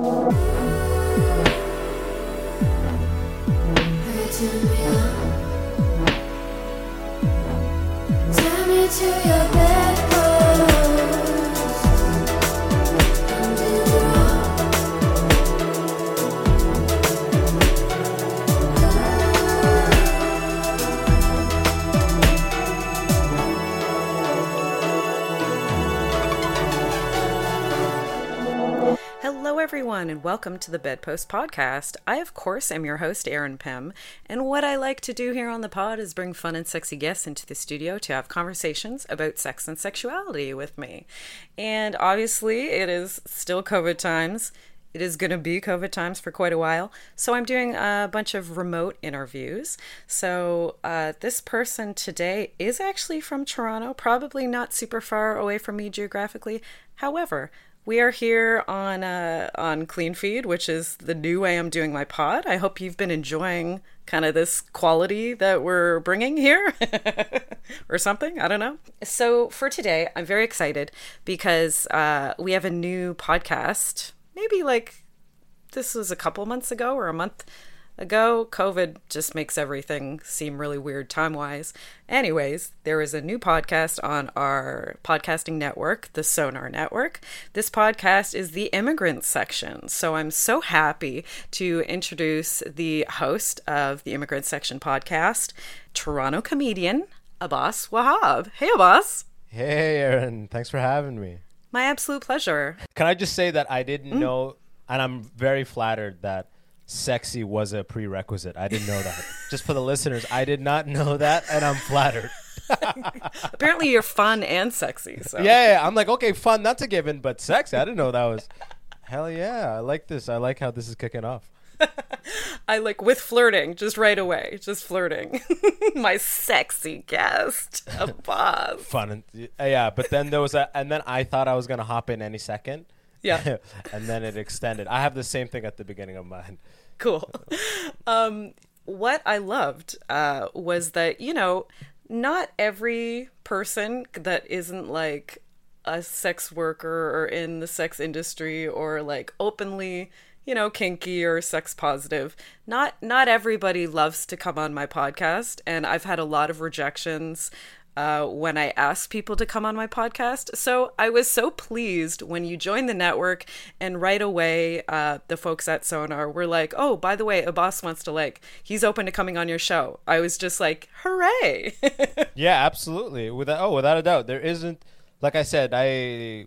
Hello, everyone, and welcome to the Bedpost Podcast. I, of course, am your host, Erin Pym, and what I like to do here on the pod is bring fun and sexy guests into the studio to have conversations about sex and sexuality with me. And obviously, it is still COVID times. It is going to be COVID times for quite a while. So, I'm doing a bunch of remote interviews. So, uh, this person today is actually from Toronto, probably not super far away from me geographically. However, we are here on uh, on Clean Feed, which is the new way I'm doing my pod. I hope you've been enjoying kind of this quality that we're bringing here, or something. I don't know. So for today, I'm very excited because uh, we have a new podcast. Maybe like this was a couple months ago or a month ago. COVID just makes everything seem really weird time wise. Anyways, there is a new podcast on our podcasting network, the Sonar Network. This podcast is the immigrant section. So I'm so happy to introduce the host of the immigrant section podcast, Toronto comedian Abbas Wahab. Hey, Abbas. Hey, Erin. Thanks for having me. My absolute pleasure. Can I just say that I didn't mm. know, and I'm very flattered that sexy was a prerequisite. I didn't know that. just for the listeners, I did not know that, and I'm flattered. Apparently, you're fun and sexy. So. Yeah, yeah, I'm like, okay, fun, that's a given, but sexy, I didn't know that was. Hell yeah, I like this. I like how this is kicking off. I like with flirting, just right away, just flirting. My sexy guest, Abbas. Fun, and, uh, yeah. But then there was a, and then I thought I was gonna hop in any second. Yeah. and then it extended. I have the same thing at the beginning of mine. Cool. Um, what I loved uh, was that, you know, not every person that isn't like a sex worker or in the sex industry or like openly you know kinky or sex positive not not everybody loves to come on my podcast and i've had a lot of rejections uh, when I asked people to come on my podcast. So I was so pleased when you joined the network, and right away, uh, the folks at Sonar were like, "Oh, by the way, Abbas wants to like, he's open to coming on your show." I was just like, "Hooray!" yeah, absolutely. Without oh, without a doubt, there isn't. Like I said, I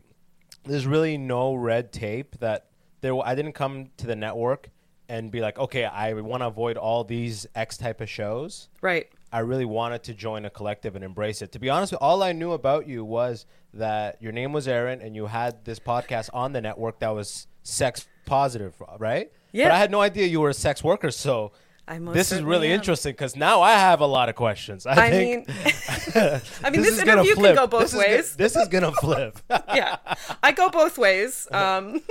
there's really no red tape that there. I didn't come to the network and be like, okay, I want to avoid all these X type of shows. right. I really wanted to join a collective and embrace it. To be honest, all I knew about you was that your name was Erin and you had this podcast on the network that was sex positive, right? Yeah. But I had no idea you were a sex worker, so I this is really am. interesting because now I have a lot of questions. I, I think mean, I mean, this, is gonna interview can go both This is ways. this is gonna flip. yeah, I go both ways. Um,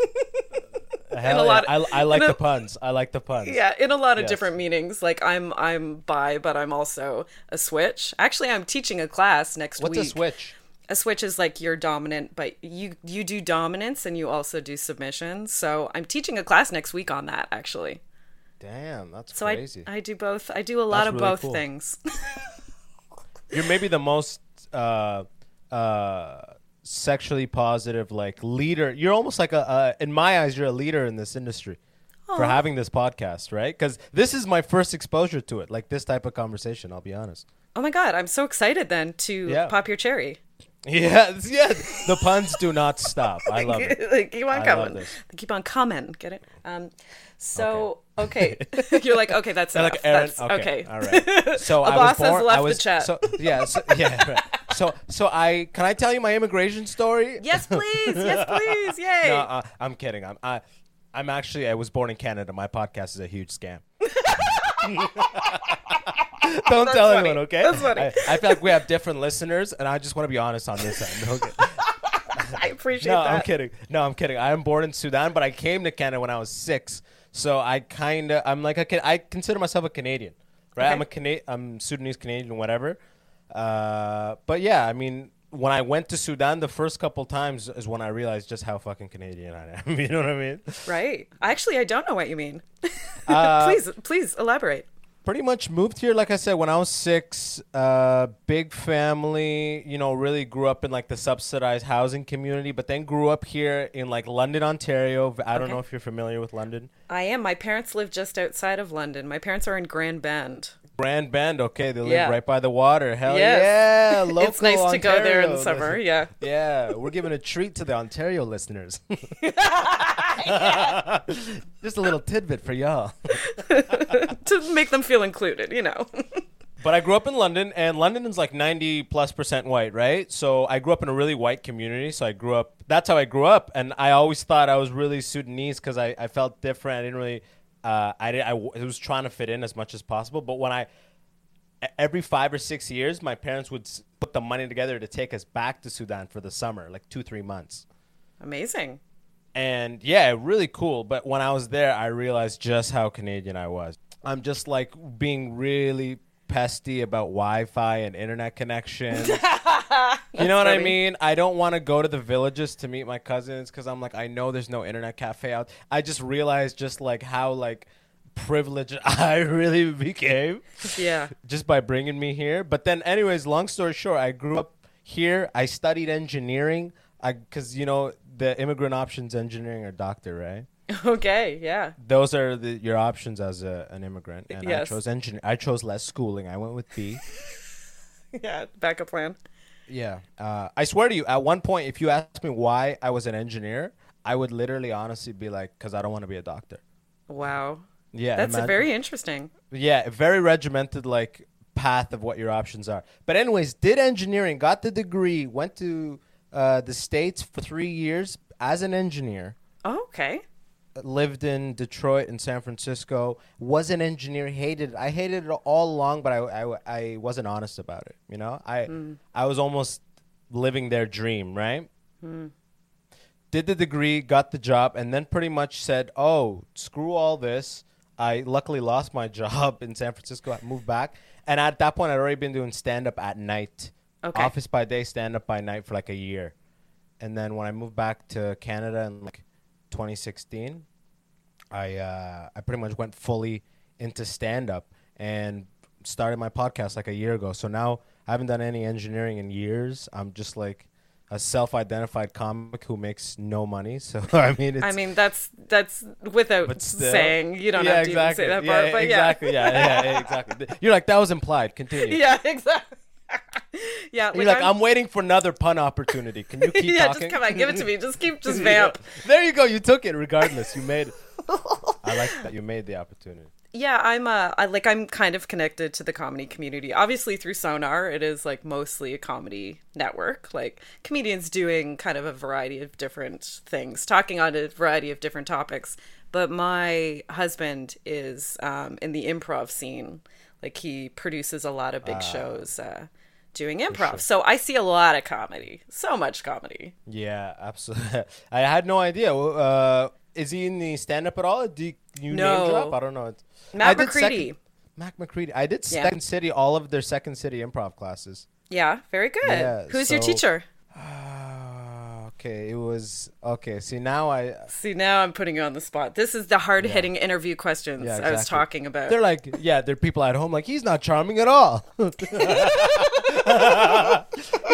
Hell a lot of- I, I like a- the puns. I like the puns. yeah, in a lot of Yes. different meanings. Like I'm, I'm bi, but I'm also a switch. Actually, I'm teaching a class next What's week. What's a switch? A switch is like you're dominant, but you you do dominance and you also do submission. So I'm teaching a class next week on that actually. Damn, that's So I. I do both. I do a lot That's of really both cool. things. You're maybe the most uh, uh, sexually positive, like leader. You're almost like a, uh, in my eyes, you're a leader in this industry for having this podcast, right? Because this is my first exposure to it, like this type of conversation. I'll be honest. oh my god, I'm so excited then to Yeah. pop your cherry. Yeah, yeah. The puns do not stop. I love it. like, keep on I coming. Keep on coming. Get it? Um, so okay, you're like okay, that's They're enough. like Erin. that's, okay, okay. all right. So I Abbas was has born. left I the was chat. so yeah, so, yeah. Right. So so I can I tell you my immigration story? Yes, please. Yes, please. Yay. No, uh, I'm kidding. I'm I, I'm actually I was born in Canada. My podcast is a huge scam. Don't That's tell funny. anyone, okay? That's funny. I, I feel like we have different listeners, and I just want to be honest on this end. Okay? I appreciate No, that. I'm kidding. No, I'm kidding. I am born in Sudan, but I came to Canada when I was six. So I kind of, I'm like a, I consider myself a Canadian, right? Okay. I'm a Cana- I'm Sudanese Canadian, whatever. Uh, but yeah, I mean, when I went to Sudan the first couple times is when I realized just how fucking Canadian I am. you know what I mean? Right. Actually, I don't know what you mean. Uh, please, please elaborate. Pretty much moved here like i said when i was six uh big family you know really grew up in like the subsidized housing community but then grew up here in like london ontario i don't Okay. know if you're familiar with london I am. My parents live just outside of London. My parents are in Grand Bend. Grand bend okay they live Yeah. right by the water hell Yes. yeah local it's nice to go there in the summer. Yeah. yeah we're giving a treat to the ontario listeners just a little tidbit for y'all to make them feel included, you know. But I grew up in London, and London is like 90 plus percent white, right? So I grew up in a really white community. So I grew up, that's how I grew up. And I always thought I was really Sudanese because I, I felt different. I didn't really, uh, I, did, I w- I was trying to fit in as much as possible. But when I, every five or six years, my parents would s- put the money together to take us back to Sudan for the summer, like two, three months. Amazing. And yeah, really cool. But when I was there, I realized just how Canadian I was. I'm just like being really pesty about Wi-Fi and internet connections. you know what I mean? I don't want to go to the villages to meet my cousins because I'm like, I know there's no internet cafe out. I just realized just like how like privileged I really became Yeah. just by bringing me here. But then, anyways, long story short, I grew up here. I studied engineering. I because you know the immigrant options engineering or doctor, right? Okay. Yeah. Those are the, your options as a, an immigrant. And I chose engineer. I chose less schooling. I went with B. Yeah. Backup plan. Yeah. Uh, I swear to you, at one point, if you asked me why I was an engineer, I would literally, honestly, be like, because I don't want to be a doctor. Wow. Yeah, That's a imagine- very interesting. Yeah, very regimented like path of what your options are. But anyways, did engineering, got the degree, went to uh, the states for three years as an engineer. Oh, okay. Lived in Detroit and San Francisco. Was an engineer. Hated. it. I hated it all along, but I, I, I wasn't honest about it. You know, I hmm. I was almost living their dream, right? Hmm. did the degree, got the job, and then pretty much said, "Oh, screw all this." I luckily lost my job in San Francisco. I moved back, and at that point, I'd already been doing stand up at night, Okay. office by day, stand up by night for like a year, and then when I moved back to Canada in like 2016, I uh, I pretty much went fully into stand up and started my podcast like a year ago. So now I haven't done any engineering in years. I'm just like a self-identified comic who makes no money. So I mean, it's, I mean, that's that's without still, saying. You don't yeah, have to exactly. even say that yeah, part, but exactly. Yeah, yeah, yeah, exactly. You're like that was implied. Continue. yeah, yeah, exactly. yeah, You're like, I'm, waiting for another pun opportunity. Can you keep yeah, talking? just come on, give it to me. Just keep, just Yeah. vamp. There you go. You took it regardless. You made it. I like that you made the opportunity. Yeah, I'm uh I like I'm kind of connected to the comedy community. Obviously through Sonar, it is like mostly a comedy network. Like comedians doing kind of a variety of different things, talking on a variety of different topics. But my husband is um in the improv scene. Like he produces a lot of big shows uh doing improv. So I see a lot of comedy. So much comedy. Yeah, absolutely. I had no idea. Uh, is he in the stand up at all? Do you, you No. name drop? I don't know. It's- Matt I did McCready. Second, Mac McCready. I did Yeah. Second City, all of their Second City improv classes. Yeah, very good. Yeah, Who's your teacher? Ah, okay, it was okay. See now I See, now I'm putting you on the spot. This is the hard hitting interview questions Yeah, I was talking about. they're like yeah, they're people at home like he's not charming at all. he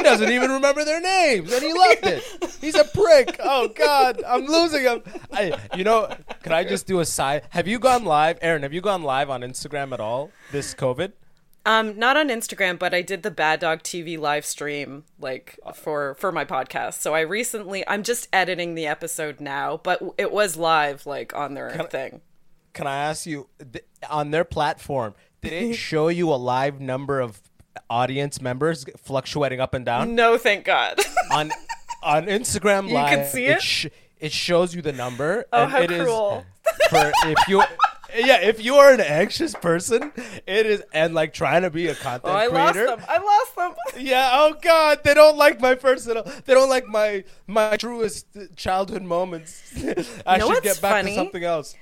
doesn't even remember their names, and he loved it. He's a prick. Oh God, I'm losing him. I, you know, can I just do a side? Have you gone live, Erin? Have you gone live on Instagram at all this COVID? Um, not on Instagram, but I did the Bad Dog TV live stream like for for my podcast. So I recently, I'm just editing the episode now, but it was live like on their thing. Can I ask you th- on their platform? Did it show you a live number of audience members fluctuating up and down? No, thank God. on on Instagram You Live, can see it? sh- it shows you the number. Oh, and how it is cruel. for if you. Yeah, if you are an anxious person, it is and like trying to be a content oh, I lost them. I lost them. Yeah. Oh God, they don't like my personal. They don't like my my truest childhood moments. I know should get back funny? to something else.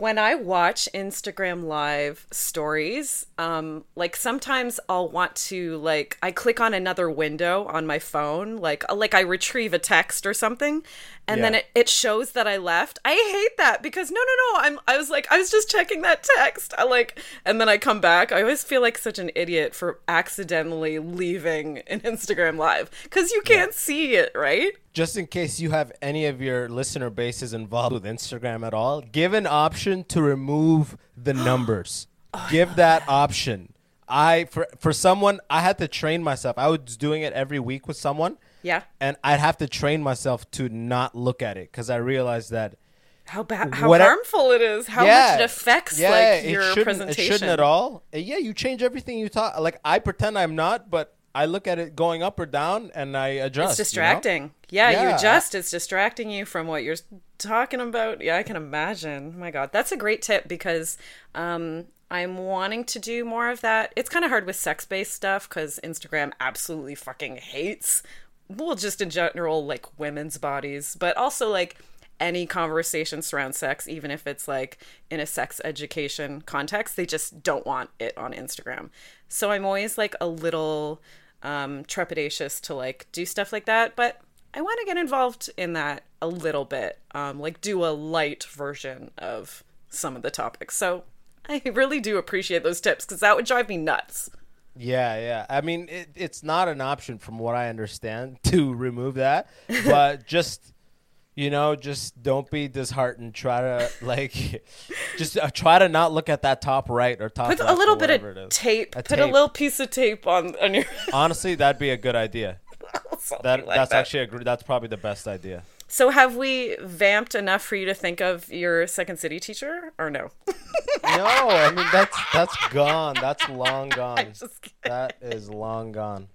When I watch Instagram live stories, um, like sometimes I'll want to like I click on another window on my phone, like like I retrieve a text or something, and then it, it shows that I left. I hate that because no no no, I'm I was like I was just checking that text. I like and then I come back. I always feel like such an idiot for accidentally leaving an Instagram live because you can't see it, right? Just in case you have any of your listener bases involved with Instagram at all, give an option to remove the numbers. Oh, give that option. I for for someone I had to train myself. I was doing it every week with someone. Yeah. And I'd have to train myself to not look at it because I realized that How bad, how What I- harmful it is, how yeah, much it affects yeah, like your shouldn't- presentation. It shouldn't at all. Yeah, you change everything you talk. Like I pretend I'm not, but I look at it going up or down, and I adjust. It's you know? distracting. Yeah, you adjust. It's distracting you from what you're talking about. Yeah, I can imagine. My God, that's a great tip because um, I'm wanting to do more of that. It's kind of hard with sex based stuff because Instagram absolutely fucking hates, well, just in general, like women's bodies, but also like any conversation surround sex, even if it's like in a sex education context, they just don't want it on Instagram. So I'm always like a little um, trepidatious to like do stuff like that, but I want to get involved in that a little bit, um, like do a light version of some of the topics. So I really do appreciate those tips because that would drive me nuts. Yeah, yeah. I mean, it, it's not an option from what I understand to remove that, but just you know, just don't be disheartened. Try to like, just uh, try to not look at that top right or top. Put a little bit of tape. A put a little piece of tape on on your. Honestly, that'd be a good idea. That like that's that. actually a gr- that's probably the best idea. So have we vamped enough for you to think of your second city teacher or no? No, I mean that's that's gone. That's long gone. That is long gone.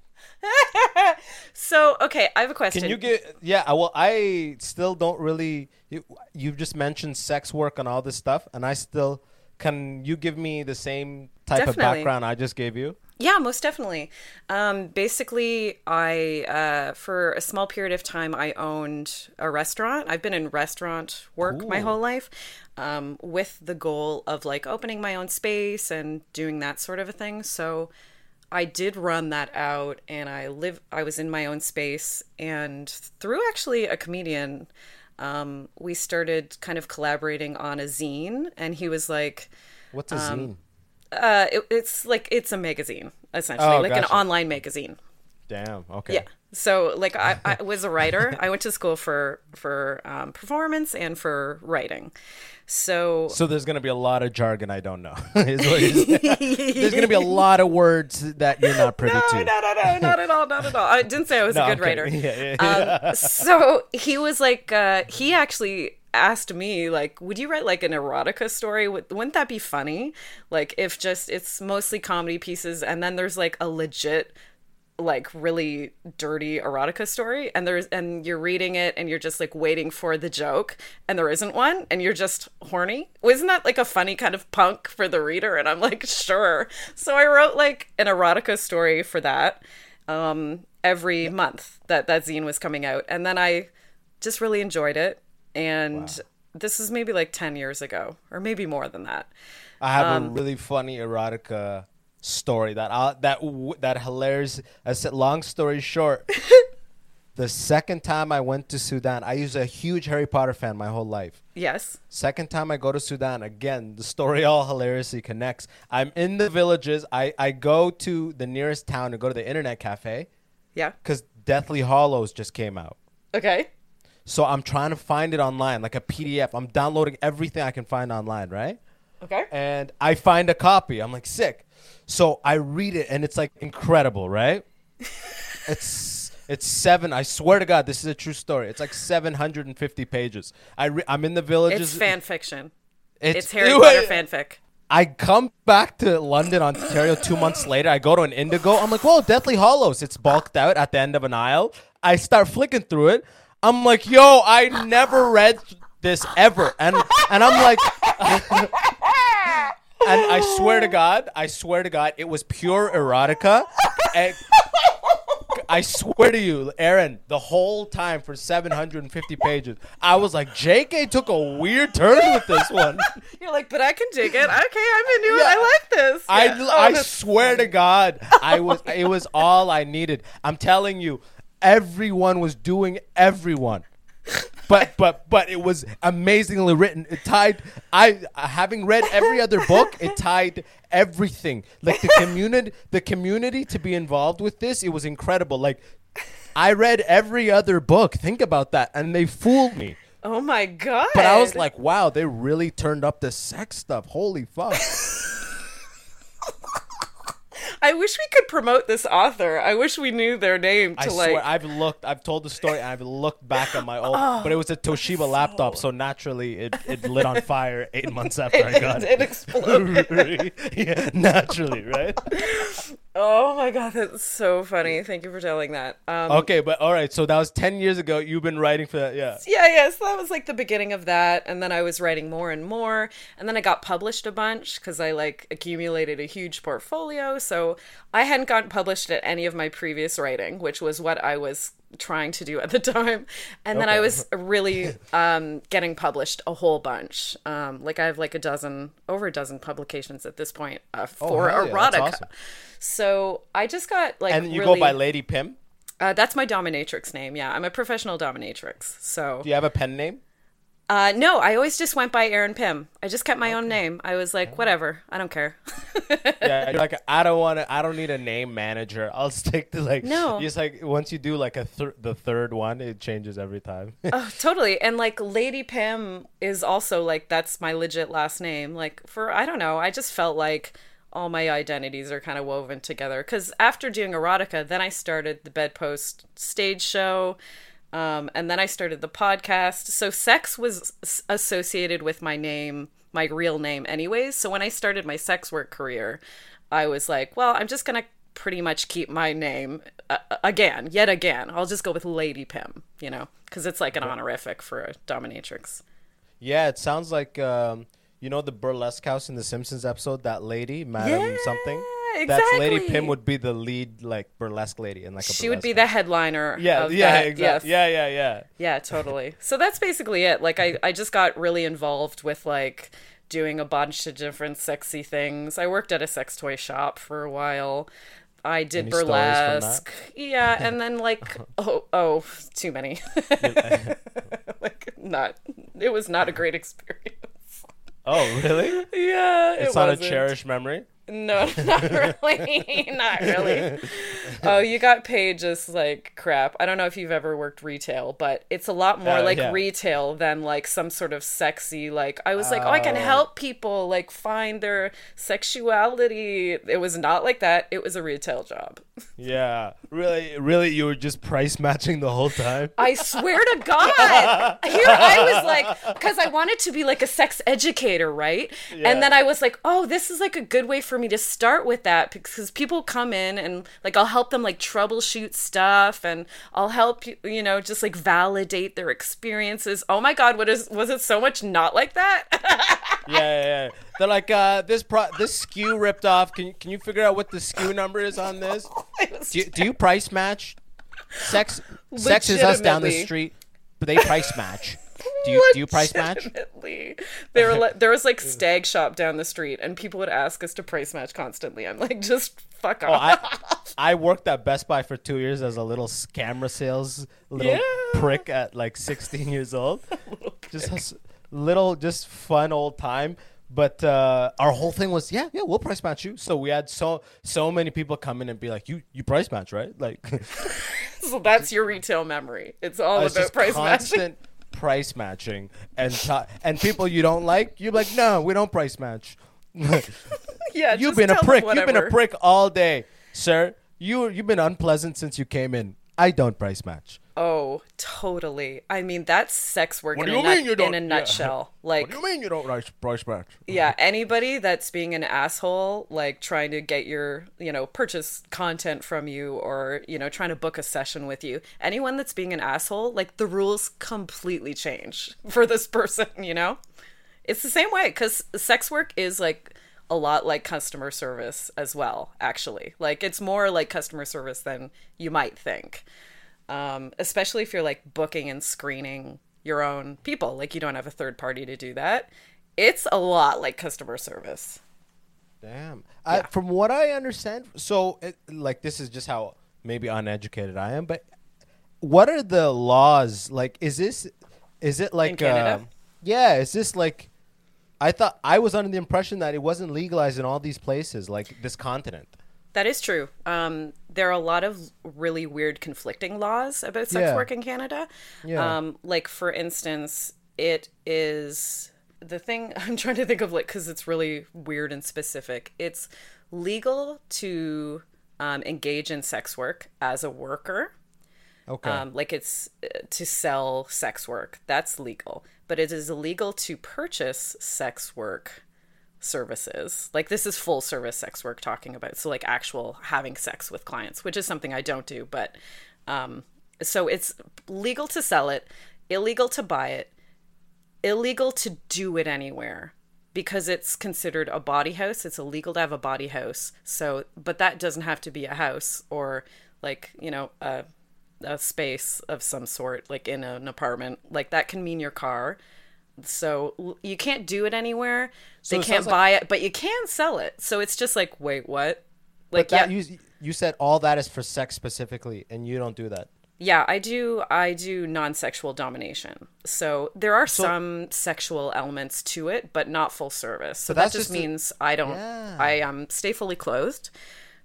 So okay, I have a question. Can you get? Yeah, well, I still don't really. You, you've just mentioned sex work and all this stuff, and I still. Can you give me the same type of background I just gave you? Yeah, most definitely. Um, basically, I uh, for a small period of time I owned a restaurant. I've been in restaurant work my whole life, um, with the goal of like opening my own space and doing that sort of a thing. So I did run that out, and I live. I was in my own space, and through actually a comedian, um, we started kind of collaborating on a zine, and he was like What's a zine? uh it, it's like it's a magazine essentially Oh, like an online magazine Damn. Okay. yeah so like I, I was a writer i went to school for for um, performance and for writing so So there's gonna be a lot of jargon I don't know. is what you're there's gonna be a lot of words that you're not privy no, to. no, no, no, not at all, not at all. I didn't say I was No, a good writer. Yeah, yeah, yeah. Um, so he was like, uh, he actually asked me, like, would you write like an erotica story? Wouldn't that be funny? Like, if just it's mostly comedy pieces, and then there's like a legit like really dirty erotica story and there's and you're reading it and you're just like waiting for the joke and there isn't one and you're just horny. Wasn't that like a funny kind of punk for the reader? And i'm like sure. So i wrote like an erotica story for that um every month that that zine was coming out. And then i just really enjoyed it. And this is maybe like 10 years ago or maybe more than that. I have Um, a really funny erotica story that I, that w- that hilarious. I said, long story short, the second time I went to Sudan, I was a huge Harry Potter fan my whole life. yes Second time I go to Sudan, again, the story all hilariously connects. I'm in the villages. I, I go to the nearest town to go to the internet cafe yeah because Deathly Hallows just came out. okay So I'm trying to find it online, like a PDF. I'm downloading everything I can find online, right? Okay and I find a copy. I'm like sick. So I read it and it's like incredible, right? it's it's seven. I swear to God, this is a true story. It's like 750 pages. I re- I'm in the villages. it's fan fiction It's, It's Harry Ew, Potter fanfic. I come back to London, Ontario, two months later. I go to an Indigo. I'm like, whoa, Deathly Hallows. It's bulked out at the end of an aisle. I start flicking through it. I'm like, yo, I never read this ever, and and I'm like, and I swear to God, I swear to God, it was pure erotica. And I swear to you, Erin, the whole time for 750 pages, I was like, JK took a weird turn with this one. You're like, but I can dig it. Okay, I'm into it. I like this. I, Yeah. Oh, I Oh, that's swear to God, I was it was all I needed. I'm telling you, everyone was doing everyone. But but but it was amazingly written. It tied I having read every other book, it tied everything. Like the community the community to be involved with this, it was incredible. Like I read every other book. Think about that. And they fooled me. Oh my god. But I was like, wow, they really turned up the sex stuff. Holy fuck. I wish we could promote this author. I wish we knew their name to I like. swear, I've looked, I've told the story, and I've looked back at my old, oh, but it was a Toshiba laptop, so naturally it, it lit on fire eight months after I got it it. exploded. yeah, naturally, right? oh my god, that's so funny. Thank you for telling that. Um, Okay, but all right, so that was 10 years ago. You've been writing for that, yeah. Yeah, yeah. So that was like the beginning of that, and then I was writing more and more, and then I got published a bunch because I like accumulated a huge portfolio. So I hadn't gotten published at any of my previous writing, which was what I was trying to do at the time, and then I was really um, getting published a whole bunch. Um, like I have like a dozen, over a dozen publications at this point uh, for Oh, yeah, erotica. awesome. So I just got like And you really, go by Lady Pym? uh, that's my dominatrix name. Yeah, I'm a professional dominatrix. So Do you have a pen name? Uh, no, I always just went by Erin Pym. I just kept my own name. I was like, whatever, I don't care. Yeah, you're like I don't want to. I don't need a name manager. I'll stick to like No. Just like once you do like a thir- the third one, it changes every time. oh, totally. And like Lady Pym is also like that's my legit last name. Like for I don't know, I just felt like all my identities are kind of woven together. Because after doing erotica, then I started the Bedpost stage show. Um, and then I started the podcast. So sex was associated with my name, my real name, anyways. So when I started my sex work career, I was like, well, I'm just going to pretty much keep my name uh, again, yet again. I'll just go with Lady Pym, you know, because it's like an honorific for a dominatrix. yeah, it sounds like um, you know the burlesque house in the Simpsons episode. That lady, Madam Yeah, something. That's Lady exactly. Pym would be the lead like burlesque lady and like a She would be the headliner. yeah of yeah that. exactly Yes. yeah yeah yeah. Yeah, totally. So that's basically it. Like I, I just got really involved with like doing a bunch of different sexy things. I worked at a sex toy shop for a while. I did Any stories from that? burlesque. Yeah, and then like uh-huh. oh oh too many. like not it was not a great experience. Oh really? Yeah, It's it not a wasn't. cherished memory. No, not really. not really. Oh, you got paid just like crap. I don't know if you've ever worked retail, but it's a lot more Uh, like yeah. retail than like some sort of sexy like I was like, "Oh, I can Oh. help people like find their sexuality." It was not like that. It was a retail job. Yeah, really, really, you were just price matching the whole time. I swear to God. Here I was like, because I wanted to be like a sex educator, right? Yeah. And then I was like, oh, this is like a good way for me to start with that because people come in and like I'll help them like troubleshoot stuff and I'll help you, you know, just like validate their experiences. Oh my God, what is was it so much not like that? yeah, yeah, yeah. They're like, uh, this pro- this SKU ripped off. Can you can you figure out what the SKU number is on this? Do you, do you price match? Sex sex is us down the Legitimately. street, but they price match. Do you do you price match? Legitimately. There were like, there was like stag shop down the street, and people would ask us to price match constantly. I'm like, just fuck Oh, off. I I worked at Best Buy for two years as a little s- camera sales little Yeah. prick at like 16 years old. just little, just fun old time. But uh, our whole thing was, yeah, yeah, we'll price match you. So we had so so many people come in and be like, you you price match, right? Like so that's your retail memory. It's all about just price matching. constant price matching and ta- and people you don't like, you're like, no, we don't price match. Yeah, You've been a prick. You've been a prick all day, sir. You you've been unpleasant since you came in. I don't price match. Oh, totally. I mean, that's sex work in, a, you nut- mean you don't- in a yeah. nutshell. Like, What do you mean you don't price price match? yeah, anybody that's being an asshole, like trying to get your, you know, purchase content from you or, you know, trying to book a session with you, anyone that's being an asshole, like the rules completely change for this person, you know? It's the same way because sex work is like a lot like customer service as well, actually. Like it's more like customer service than you might think. Um, especially if you're like booking and screening your own people. Like you don't have a third party to do that. It's a lot like customer service. Damn. I, from what I understand, so it, like this is just how maybe uneducated I am, but what are the laws? Like, is this, is it like, uh, yeah, is this like, I thought I was under the impression that it wasn't legalized in all these places, like this continent. That is true. Um, there are a lot of really weird conflicting laws about sex Yeah. work in Canada. Yeah. Um, like, for instance, it is the thing I'm trying to think of, like, because it's really weird and specific. It's legal to um, engage in sex work as a worker. Okay. Um, like it's uh, to sell sex work. That's legal. But it is illegal to purchase sex work services. Like this is full service sex work talking about. So like actual having sex with clients, which is something I don't do, but um so it's legal to sell it, illegal to buy it, illegal to do it anywhere because it's considered a body house. It's illegal to have a body house. So, but that doesn't have to be a house or like, you know, a, a space of some sort, like in an apartment. Like that can mean your car. So you can't do it anywhere. So they it can't sounds like- buy it, but you can sell it. So it's just like, wait, what? Like, but that yeah, you you said all that is for sex specifically, and you don't do that. Yeah, I do. I do non-sexual domination. So there are some sexual elements to it, but not full service. So that just just means I don't. Yeah. I um stay fully clothed.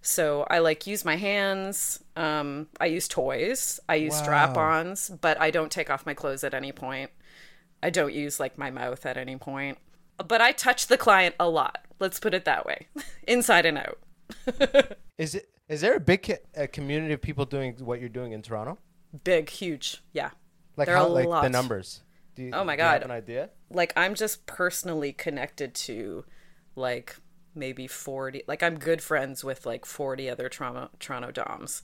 So I like use my hands. Um, I use toys. I use Wow. strap-ons, but I don't take off my clothes at any point. I don't use like my mouth at any point. But I touch the client a lot. Let's put it that way, inside and out. Is it? Is there a big a community of people doing what you're doing in Toronto? Big, huge. Yeah. Like There how? Like the numbers? Do you, Oh my do you have God. an idea? like I'm just personally connected to like maybe 40 like I'm good friends with like 40 other Toronto Toronto Doms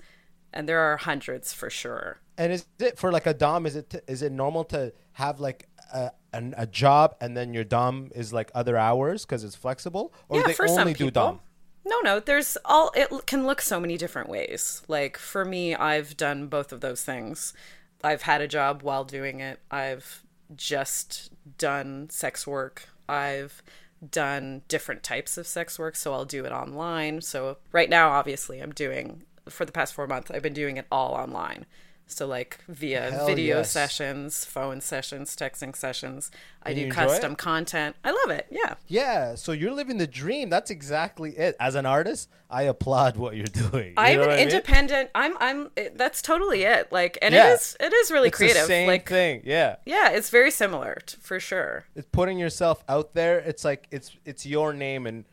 and there are hundreds for sure. And is it for like a dom? Is it t- is it normal to have like a an, a job and then your dom is like other hours because it's flexible, or yeah, they for only some do people. dom? No, no, there's all it can look so many different ways. Like for me, I've done both of those things. I've had a job while doing it. I've just done sex work. I've done different types of sex work, so I'll do it online. So right now obviously I'm doing for the past 4 months I've been doing it all online. So like via Hell video yes. sessions, phone sessions, texting sessions. I And do enjoy it? custom content. I love it. Yeah. Yeah, so you're living the dream. That's exactly it. As an artist, I applaud what you're doing. You I'm an what I mean? independent. I'm I'm. It, that's totally it. Like, and Yeah. it is it is really It's creative. the same like, thing. Yeah, yeah, it's very similar t- for sure. it's putting yourself out there. It's like it's it's your name and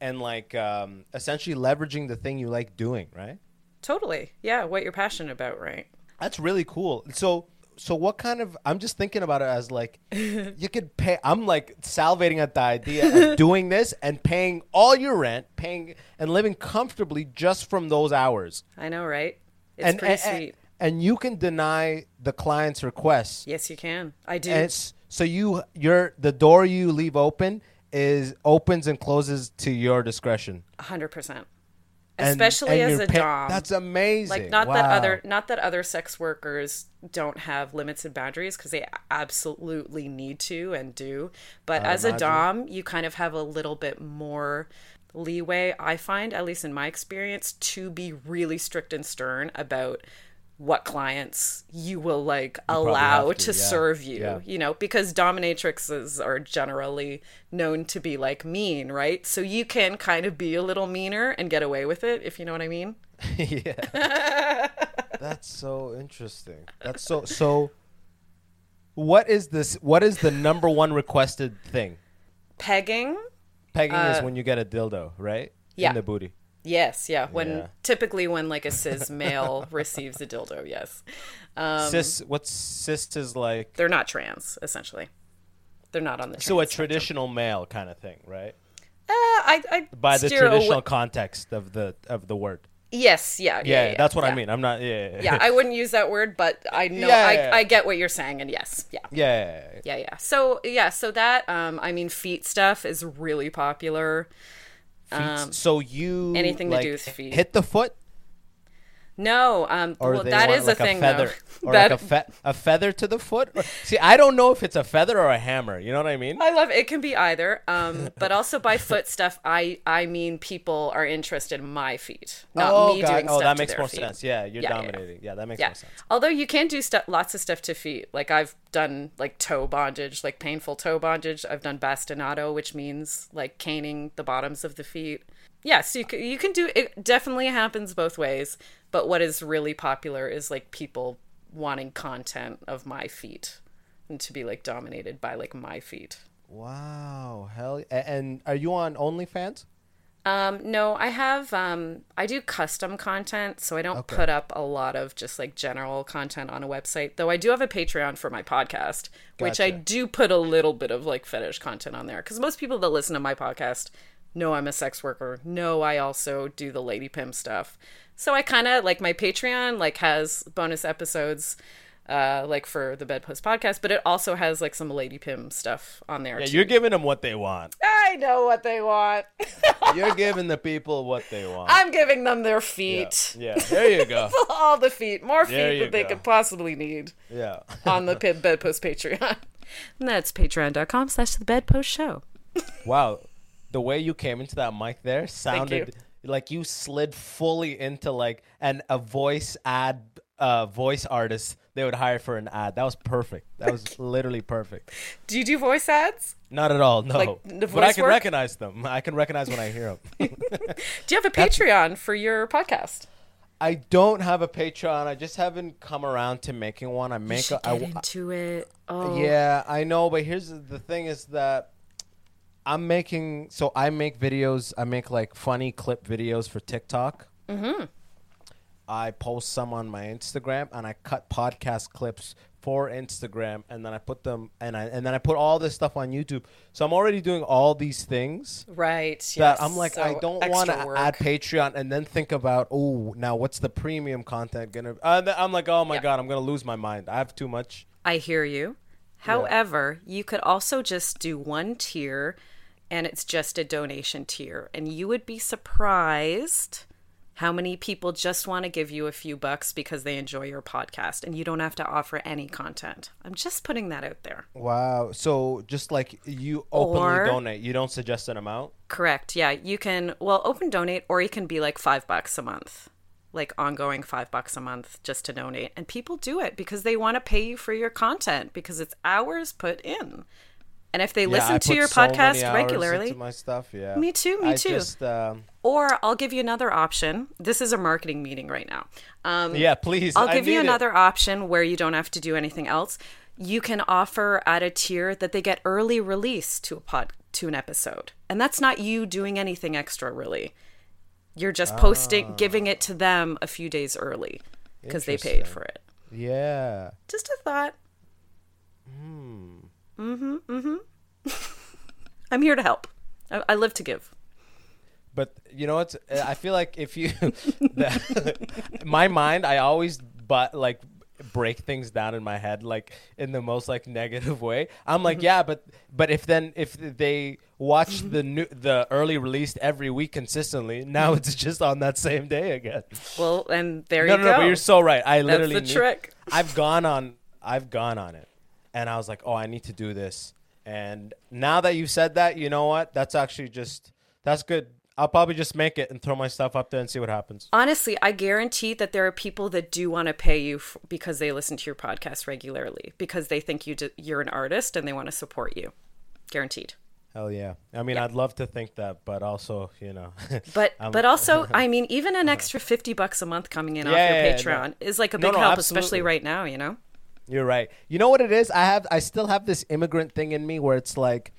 and like um, essentially leveraging the thing you like doing. Right. Totally. Yeah, what you're passionate about, right? That's really cool. So so what kind of I'm just thinking about it as like you could pay I'm like salivating at the idea of doing this and paying all your rent, paying and living comfortably just from those hours. I know, right? It's and, pretty and, sweet. and you can deny the client's requests. yes, you can. I do. So you your the door you leave open is opens and closes to your discretion. hundred percent. And- Especially and as a pa- dom. That's amazing. like not that other not that other sex workers don't have limits and boundaries because they absolutely need to and do but as a dom you kind of have a little bit more leeway i find at least in my experience to be really strict and stern about what clients you will like allow to, to, yeah. serve you Yeah. you know because dominatrixes are generally known to be like mean right so you can kind of be a little meaner and get away with it if you know what i mean yeah. That's so interesting. That's so so what is this what is the number one requested thing? pegging Pegging is Uh, when you get a dildo, right? yeah. In the booty. Yes yeah when Yeah. typically when like a cis male receives a dildo yes um, cis what's cis is like they're not trans essentially they're not on the so a spectrum. traditional male kind of thing, right? uh, I, I By the traditional away- context of the of the word. yes yeah Yeah, yeah, yeah that's what. I mean. I'm not yeah. yeah I wouldn't use that word but I know. I, I get what you're saying and yes yeah yeah. yeah yeah so yeah so that um i mean feet stuff is really popular. Um, so you anything to like, do with feet. Hit the foot, no, um, or well, that is like a thing feather, though. or that, like a, fe- a feather to the foot. See, I don't know if it's a feather or a hammer. You know what I mean? I love it. it can be either. Um, but also by foot stuff, I I mean people are interested in my feet, not oh, me God. doing oh, stuff that to makes their more feet. sense. Yeah, you're Yeah, yeah, yeah. dominating. Yeah, that makes Yeah. more sense. Although you can do stuff, lots of stuff to feet. Like I've done like toe bondage, like painful toe bondage. I've done bastinado, which means like caning the bottoms of the feet. Yeah, so you can, you can do it. Definitely happens both ways. But what is really popular is like people wanting content of my feet and to be like dominated by like my feet. Wow, hell! And are you on OnlyFans? Um, no, I have um I do custom content, so I don't Okay. put up a lot of just like general content on a website. Though I do have a Patreon for my podcast, which I do put a little bit of like fetish content on there cuz most people that listen to my podcast know I'm a sex worker. No, I also do the lady Pym stuff. So I kind of like my Patreon like has bonus episodes uh like for the Bedpost podcast, but it also has like some lady Pym stuff on there Yeah, too. you're giving them what they want. I know what they want. You're giving the people what they want. I'm giving them their feet. yeah, there you go. all the feet, more feet There you than they could possibly need Yeah. on the Pib Bedpost Patreon. And that's patreon.com slash the bedpost show. Wow, the way you came into that mic there sounded like you slid fully into like an a voice ad, uh, voice artist they would hire for an ad. That was perfect. That was literally perfect. Do you do voice ads? Not at all, no. Like, the but I can work? recognize them. I can recognize when I hear them. Do you have a Patreon for your podcast? I don't have a Patreon. I just haven't come around to making one. I You make. should a, I, get into it. Oh, Yeah, I know, but here's the- the thing: is that I'm making. So I make videos. I make like funny clip videos for TikTok. Mm-hmm. I post some on my Instagram, and I cut podcast clips for Instagram, and then I put them, and I and then I put all this stuff on YouTube. So I'm already doing all these things. right. That yes. I'm like, I don't want to add Patreon and then think about, oh, now what's the premium content gonna? Uh, I'm like, oh my Yeah. god, I'm gonna lose my mind. I have too much. I hear you. However, you could also just do one tier and it's just a donation tier. And you would be surprised how many people just want to give you a few bucks because they enjoy your podcast and you don't have to offer any content. I'm just putting that out there. Wow. So just like you openly Or- donate, you don't suggest an amount. Correct. Yeah. You can, well, open donate or you can be like five bucks a month, like ongoing five bucks a month just to donate. And people do it because they want to pay you for your content because it's hours put in. And if they Yeah, listen I to your so podcast regularly, my stuff. Yeah. Me too, me I too. Just, um, or I'll give you another option. This is a marketing meeting right now. Um, yeah, please. I'll give you need it. another option where you don't have to do anything else. You can offer at a tier that they get early release to a pod to an episode. And that's not you doing anything extra really. You're just posting giving it to them a few days early because they paid for it. Yeah. Just a thought. Hmm. Mm-hmm. Mm-hmm. I'm here to help. I, I live to give. But you know what? I feel like if you, the, my mind, I always but like break things down in my head like in the most like negative way. I'm like, yeah, but but if then if they watch the new the early released every week consistently, now it's just on that same day again. Well, and there No, you no, go. no, no, but you're so right. I That's literally the need- trick. I've gone on I've gone on it. And I was like, "Oh, I need to do this." And now that you said that, you know what? That's actually just that's good. I'll probably just make it and throw my stuff up there and see what happens. Honestly, I guarantee that there are people that do want to pay you f- because they listen to your podcast regularly because they think you you're an artist and they want to support you. Guaranteed. Hell yeah. I mean, I'd love to think that, but also, you know. But but also, I mean, even an uh-huh. extra 50 bucks a month coming in off your yeah, yeah, Patreon no. is like a No, big no, help absolutely. especially right now, you know? You're right. You know what it is? I have I still have this immigrant thing in me where it's like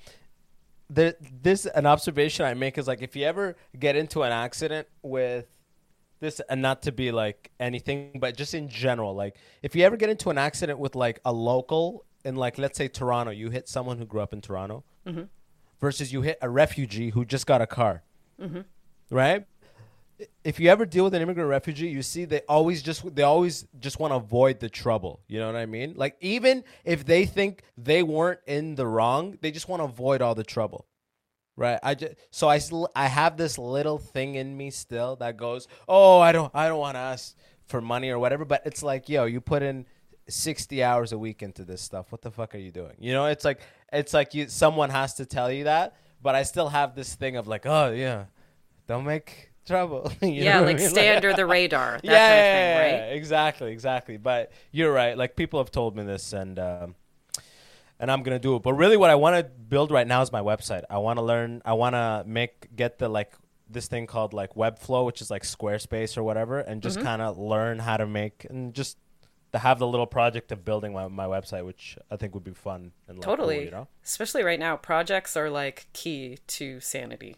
there this an observation I make is like if you ever get into an accident with this and not to be like anything but just in general like if you ever get into an accident with like a local in like let's say Toronto you hit someone who grew up in Toronto mm-hmm. versus you hit a refugee who just got a car mm-hmm. right if you ever deal with an immigrant refugee, you see they always just they always just want to avoid the trouble. You know what I mean? Like even if they think they weren't in the wrong, they just want to avoid all the trouble. Right. I just so I I have this little thing in me still that goes, "Oh, I don't I don't want to ask for money or whatever." But it's like, yo, you put in sixty hours a week into this stuff. What the fuck are you doing? You know, it's like it's like you someone has to tell you that. But I still have this thing of like, oh yeah, don't make trouble. You yeah, know what I like mean? stay under the radar. Yeah, kind of yeah, thing, yeah, right? yeah, exactly, exactly. But you're right. Like people have told me this, and um, and I'm gonna do it. But really, what I want to build right now is my website. I want to learn. I want to make get the like this thing called like Webflow, which is like Squarespace or whatever, and just Mm-hmm. kind of learn how to make and just to have the little project of building my, my website, which I think would be fun and like, cool, Totally. you know. Especially right now, projects are like key to sanity.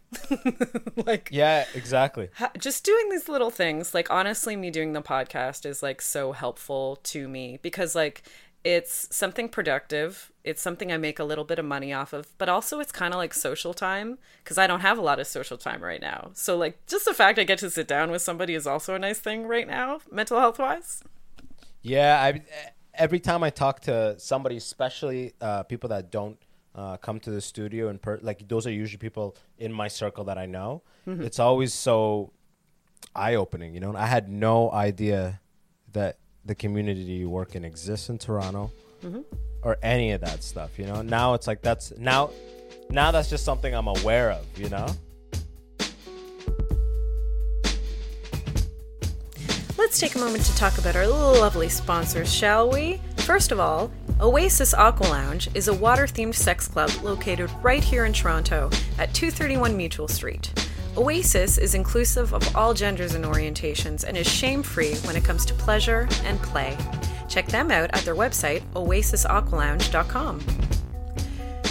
like Yeah, exactly. ha- just doing these little things like honestly me doing the podcast is like so helpful to me because like it's something productive it's something i make a little bit of money off of but also it's kind of like social time because i don't have a lot of social time right now so like just the fact i get to sit down with somebody is also a nice thing right now mental health wise Yeah, I every time I talk to somebody, especially uh, people that don't uh, come to the studio and per- like those are usually people in my circle that I know. It's always so eye opening. You know, I had no idea that the community you work in exists in Toronto or any of that stuff. You know, now it's like that's now now that's just something I'm aware of. You know. Let's take a moment to talk about our lovely sponsors, shall we? First of all, Oasis Aqua Lounge is a water themed sex club located right here in Toronto at 231 Mutual Street. Oasis is inclusive of all genders and orientations and is shame free when it comes to pleasure and play. Check them out at their website, oasisaqualounge.com.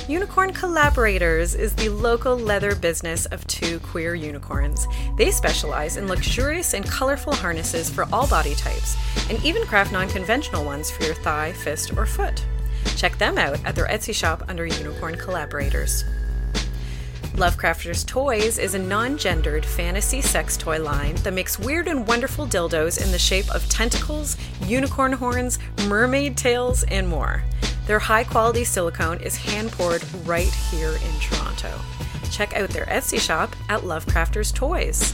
Unicorn Collaborators is the local leather business of two queer unicorns. They specialize in luxurious and colorful harnesses for all body types, and even craft non conventional ones for your thigh, fist, or foot. Check them out at their Etsy shop under Unicorn Collaborators. Lovecrafters Toys is a non gendered fantasy sex toy line that makes weird and wonderful dildos in the shape of tentacles, unicorn horns, mermaid tails, and more. Their high quality silicone is hand poured right here in Toronto. Check out their Etsy shop at Lovecrafters Toys.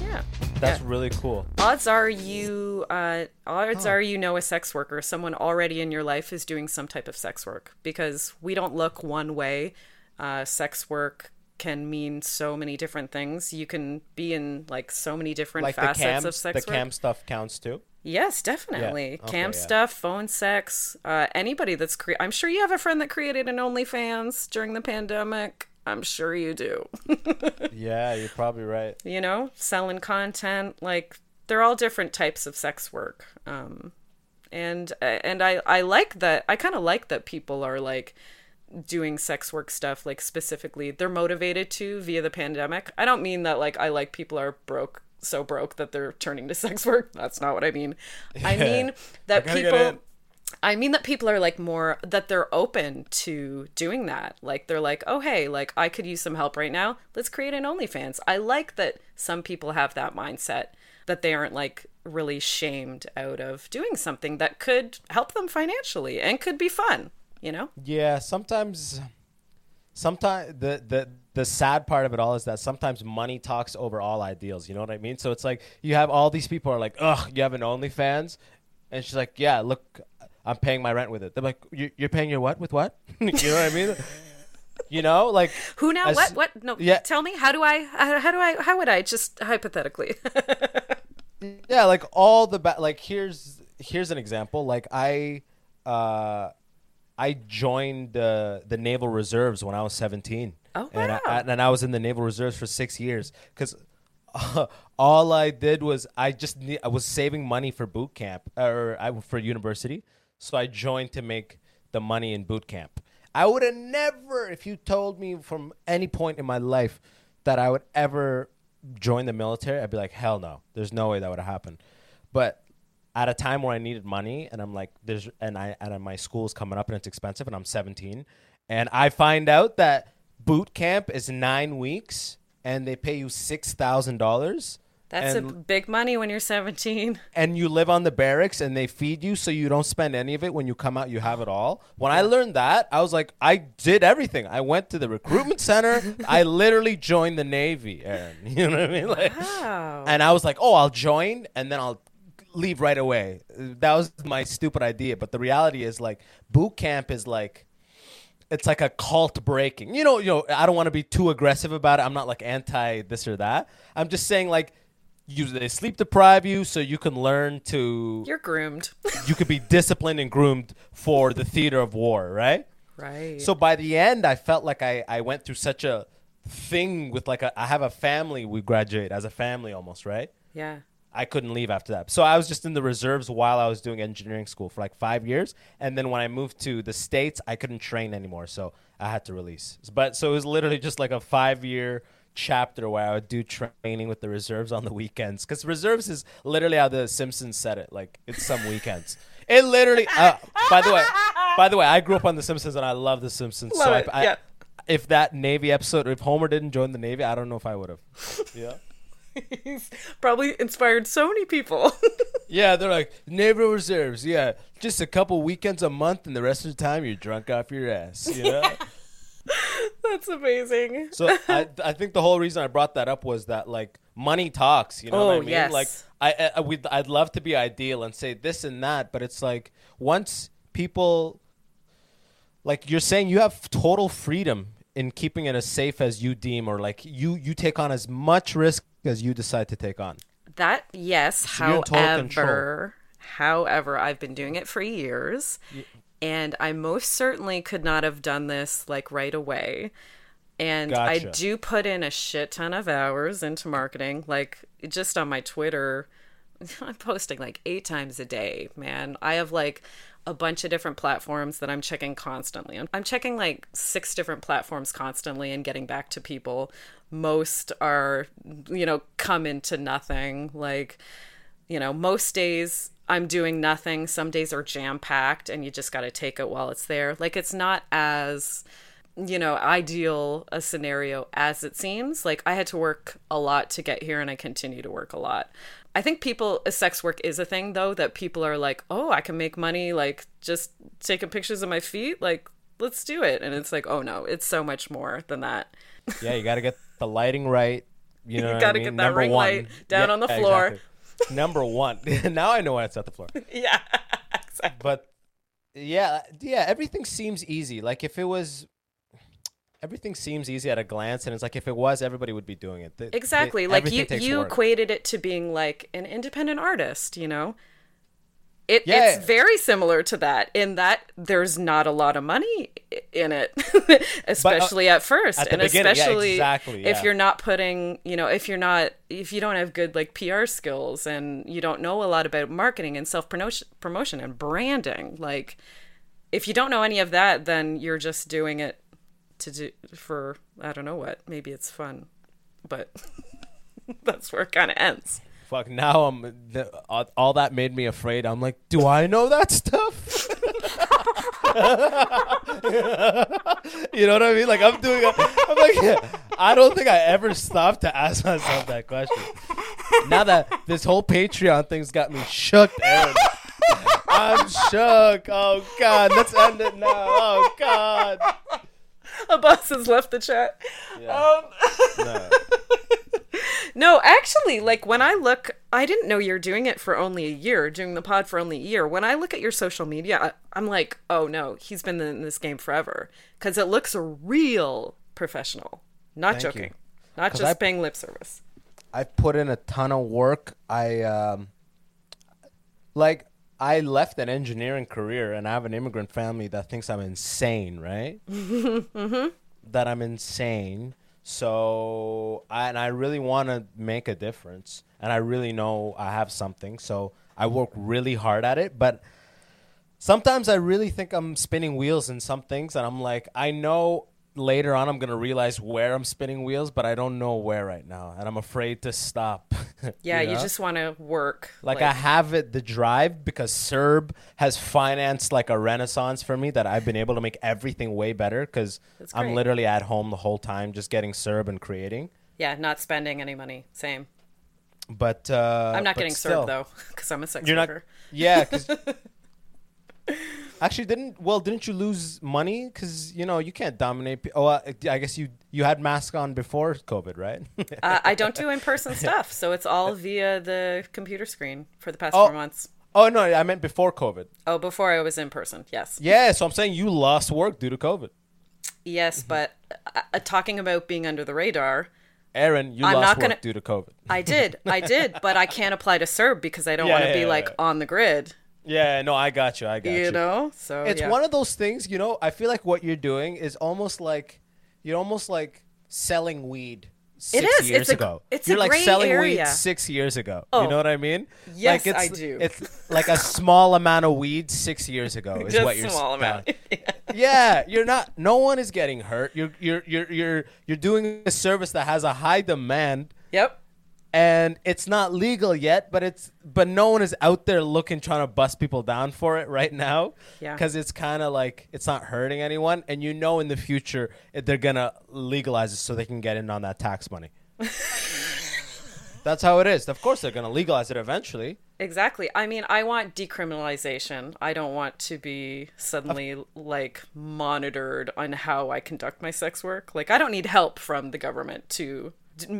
Yeah. That's Yeah. really cool. Odds are you uh, odds are you know a sex worker, someone already in your life is doing some type of sex work because we don't look one way. Uh, sex work can mean so many different things. You can be in like so many different Like the facets of sex the work. cam stuff counts too. Yes, definitely. okay, Cam yeah. stuff, phone sex, uh, anybody that's cre- I'm sure you have a friend that created an OnlyFans during the pandemic. I'm sure you do. Yeah, you're probably right. you know, selling content. Like they're all different types of sex work. Um, and and I I like that. I kind of like that people are like doing sex work stuff like specifically they're motivated to via the pandemic. I don't mean that like I like people are broke so broke that they're turning to sex work. That's not what I mean. I mean that people. I mean that people are like more that they're open to doing that. Like they're like, "Oh hey, like I could use some help right now. Let's create an OnlyFans." I like that some people have that mindset that they aren't like really shamed out of doing something that could help them financially and could be fun, you know? Yeah, sometimes, sometimes the the the sad part of it all is that sometimes money talks over all ideals. You know what I mean? So it's like you have all these people are like, ugh, you have an OnlyFans, and she's like, yeah, look, I'm paying my rent with it. They're like, "You- you're paying your what with what? you know what I mean? You know, like Who now? as- what? What? No. Yeah. Tell me. How do I? How, do I? How would I? Just hypothetically. yeah like all the ba- like here's here's an example like i uh i joined the the naval reserves when i was 17 Oh, and I, wow. and i was in the naval reserves for six years because all i did was i just ne- i was saving money for boot camp or I, for university so i joined to make the money in boot camp i would have never if you told me from any point in my life that i would ever join the military i'd be like hell no there's no way that would have happened but at a time where I needed money, and I'm like, there's and I and my school's coming up and it's expensive, and I'm 17, and I find out that boot camp is nine weeks, and they pay you six thousand dollars. That's and, a big money when you're 17. and you live on the barracks and they feed you so you don't spend any of it when you come out you have it all. When i learned that i was like i did everything. I went to the recruitment center. I literally joined the navy Erin you know what i mean? Like Wow. and i was like oh i'll join and then i'll leave right away. That was my stupid idea. But the reality is like boot camp is like it's like a cult breaking. You know you know i don't want to be too aggressive about it. I'm not like anti this or that. I'm just saying like you they sleep deprive you so you can learn to You're groomed. you could be disciplined and groomed for the theater of war right right. so by the end i felt like i, I went through such a thing with like a, i have a family we graduate as a family almost right yeah. I couldn't leave after that. So I was just in the reserves while I was doing engineering school for like five years, and then when I moved to the states, I couldn't train anymore, so I had to release. But so it was literally just like a five year chapter where I would do training with the reserves on the weekends because reserves is literally how the Simpsons said it. Like it's some weekends. It literally. Uh, by the way, by the way, I grew up on the Simpsons and I love the Simpsons. Love so it, I, I, if that Navy episode, if Homer didn't join the Navy, I don't know if I would have. Yeah. He's probably inspired so many people. Yeah, they're like naval reserves. Yeah, just a couple weekends a month, and the rest of the time you're drunk off your ass. You know. That's amazing. so I, I think the whole reason I brought that up was that like money talks. You know what I Oh, mean? yes. Like I, I we'd, I'd love to be ideal and say this and that, but it's like once people like you're saying you have total freedom in keeping it as safe as you deem, or like you you take on as much risk as you decide to take on. That yes, So however, however, I've been doing it for years, and I most certainly could not have done this like right away. And I do put in a shit ton of hours into marketing, like just on my Twitter. I'm posting like eight times a day, man. I have like a bunch of different platforms that I'm checking constantly. I'm, I'm checking like six different platforms constantly and getting back to people. Most are, you know, come into nothing. Like, you know, most days I'm doing nothing. Some days are jam packed and you just got to take it while it's there. Like, it's not as, you know, ideal a scenario as it seems. Like, I had to work a lot to get here and I continue to work a lot. I think people, sex work is a thing though, that people are like, oh, I can make money, like, just taking pictures of my feet. Like, let's do it. And it's like, oh no, it's so much more than that. Yeah, you got to get the lighting right. You know, You gotta I mean? get that Number ring one. light down Yeah, on the floor. exactly. Number one. now I know why it's at the floor. yeah, exactly. But yeah, yeah, everything seems easy. Like if it was, everything seems easy at a glance, and it's like if it was, everybody would be doing it. Th- th- Exactly. Like you, you work. equated it to being like an independent artist, you know? It, Yeah. It's very similar to that in that there's not a lot of money in it, especially at first. uh, at the and beginning, yeah, especially exactly, if you're not putting, you know, if you're not, if you don't have good like PR skills and you don't know a lot about marketing and self promotion and branding, like if you don't know any of that, then you're just doing it to do for I don't know what. Maybe it's fun, but that's where it kind of ends. Fuck. Now I'm the, all, all that made me afraid. I'm like, do I know that stuff? you know what I mean? Like I'm doing. A, I'm like, I don't think I ever stopped to ask myself that question. Now that this whole Patreon thing's got me shook, Erin. I'm shook. Oh God, let's end it now. Oh God. Abbas has left the chat. Yeah. Um, No. no, actually, like when I look, I didn't know you're doing it for only a year, doing the pod for only a year. When I look at your social media, I, I'm like, oh no, he's been in this game forever because it looks real professional. Not Thank you. joking, not 'Cause just I- paying lip service. I put in a ton of work. I um, like I left an engineering career, and I have an immigrant family that thinks I'm insane, right? mm-hmm. That I'm insane. So, I, and I really want to make a difference, and I really know I have something. So I work really hard at it, but sometimes I really think I'm spinning wheels in some things, and I'm like, I know later on I'm gonna realize where I'm spinning wheels, but I don't know where right now, and I'm afraid to stop. Yeah, you, know? just want to work. like, I have it the drive because CERB has financed like a renaissance for me that I've been able to make everything way better because I'm literally at home the whole time just getting CERB and creating. yeah, not spending any money. Same. But uh, I'm not getting still. served though, because I'm a sex You're not. worker. Yeah, 'cause- actually, didn't well, didn't you lose money? Because you know you can't dominate. pe- Oh, uh, I guess you you had mask on before COVID, right? uh, I don't do in-person stuff, so it's all via the computer screen for the past Oh. four months. oh no, I meant before COVID. Oh, before I was in person, yes, Yeah, so I'm saying you lost work due to COVID. yes, Mm-hmm. but uh, uh, talking about being under the radar, Erin, you I'm lost not work gonna- due to COVID. I did, I did, but I can't apply to CERB because I don't Yeah, want to yeah, be yeah, like on the grid, Yeah, no, I got you. I got you. you know. So It's yeah. one of those things, you know. I feel like what you're doing is almost like you're almost like selling weed. Six is. years It's a- ago. it's you're like gray selling area. weed six years ago. Oh. You know what I mean? Yes, like I it's, do. It's like a small amount of weed six years ago is just what you're small selling. amount. yeah, you're not. No one is getting hurt. You're you're you're you're you're doing a service that has a high demand, yep. And it's not legal yet. But it's but no one is out there looking trying to bust people down for it right now. Yeah. because it's kind of like it's not hurting anyone, and you know in the future they're gonna legalize it so they can get in on that tax money. That's how it is. Of course, they're gonna legalize it eventually. Exactly. I mean, I want decriminalization. I don't want to be suddenly like monitored on how I conduct my sex work. Like, I don't need help from the government to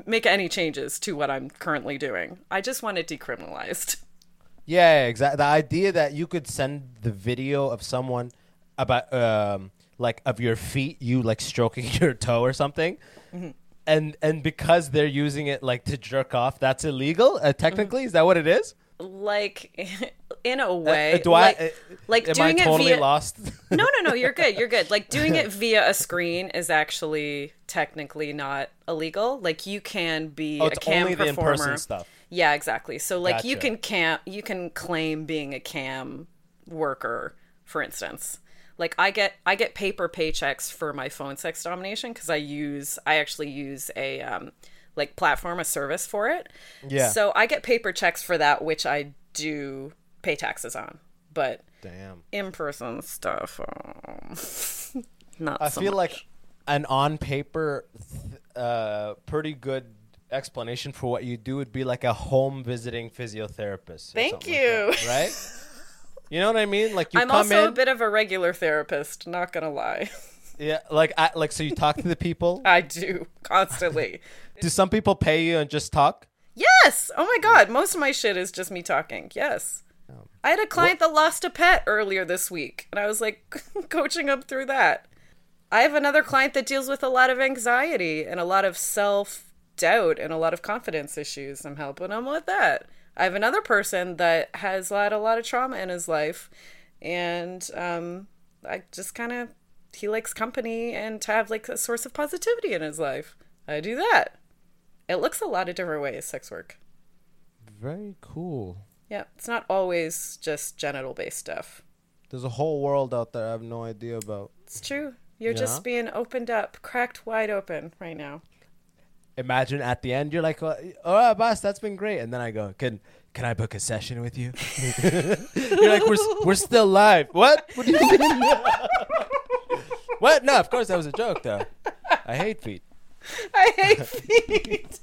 make any changes to what I'm currently doing. I just want it decriminalized. Yeah, exactly. The idea that you could send the video of someone about um like of your feet, you like stroking your toe or something, Mm-hmm. and and because they're using it like to jerk off, that's illegal. Uh, technically, is that what it is? Like, in a way, Uh, do I? like, uh, like am doing I it via lost? no, no, no. You're good. You're good. Like doing it via a screen is actually technically not illegal. Like you can be oh, a cam performer. stuff. Yeah, exactly. So like you can cam you can claim being a cam worker, for instance. Like I get I get paper paychecks for my phone sex domination because I use I actually use a um like platform a service for it. Yeah. So I get paper checks for that, which I do pay taxes on, but Damn. in person stuff, um, not. I so feel much. like an on paper, th- uh, pretty good explanation for what you do would be like a home visiting physiotherapist. Thank something like you. that, right? You know what I mean? Like you I'm come also in, a bit of a regular therapist. Not gonna lie, yeah, like I, like so you talk to the people. I do constantly. do some people pay you and just talk? Yes. Oh my god, most of my shit is just me talking. Yes. I had a client that lost a pet earlier this week, and I was like coaching him through that. I have another client that deals with a lot of anxiety and a lot of self doubt and a lot of confidence issues. I'm helping him with that. I have another person that has had a lot of trauma in his life, and um, I just kind of he likes company and to have like a source of positivity in his life. I do that. It looks a lot of different ways, sex work. Very cool. Yeah, it's not always just genital based stuff. There's a whole world out there I have no idea about. It's true. You're Yeah. just being opened up, cracked wide open right now. Imagine at the end you're like, oh, oh, "All right, Abbas, that's been great," and then I go, "Can can I book a session with you?" you're like, "We're we're still live." What? What do you mean? what? No, of course that was a joke, though. I hate feet. I hate feet.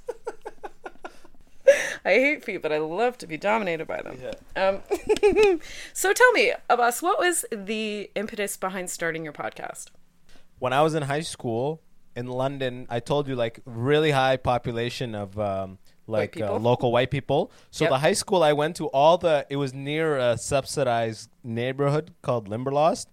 I hate feet, but I love to be dominated by them. Um, so tell me, Abbas, what was the impetus behind starting your podcast? when I was in high school in London, I told you like really high population of um, like uh, local white people. So Yep. the high school I went to, all the it was near a subsidized neighborhood called Limberlost,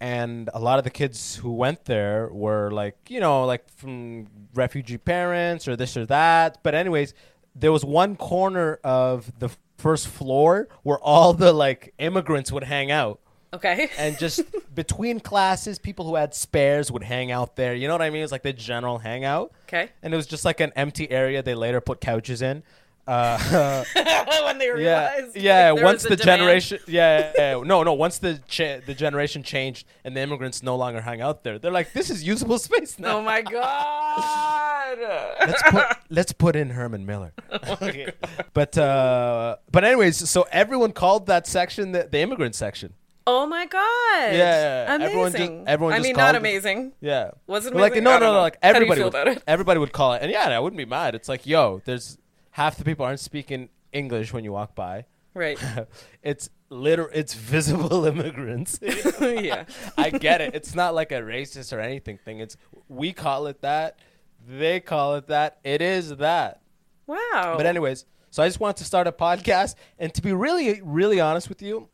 and a lot of the kids who went there were like you know like from refugee parents or this or that. But anyways, there was one corner of the first floor where all the like immigrants would hang out Okay. and just between classes, people who had spares would hang out there. You know what I mean? It was like the general hangout. Okay. And it was just like an empty area they later put couches in. Uh, when they yeah, realized. yeah. like, once the generation, yeah, yeah, yeah. no, no. Once the cha- the generation changed and the immigrants no longer hang out there, they're like, this is usable space now. Oh my god. let's put let's put in Herman Miller. Okay. But uh, but anyways, so everyone called that section the, the immigrant section. Oh my god. Yeah, Amazing. everyone just- everyone I mean, not called it- amazing. Yeah. Was it But like no no no like How do you everybody would, everybody would call it and yeah I wouldn't be mad. It's like yo, there's half the people aren't speaking English when you walk by. Right. it's literal. It's visible immigrants. yeah. I get it. It's not like a racist or anything thing. It's we call it that. They call it that. It is that. Wow. But anyways, so I just wanted to start a podcast, and to be really, really honest with you,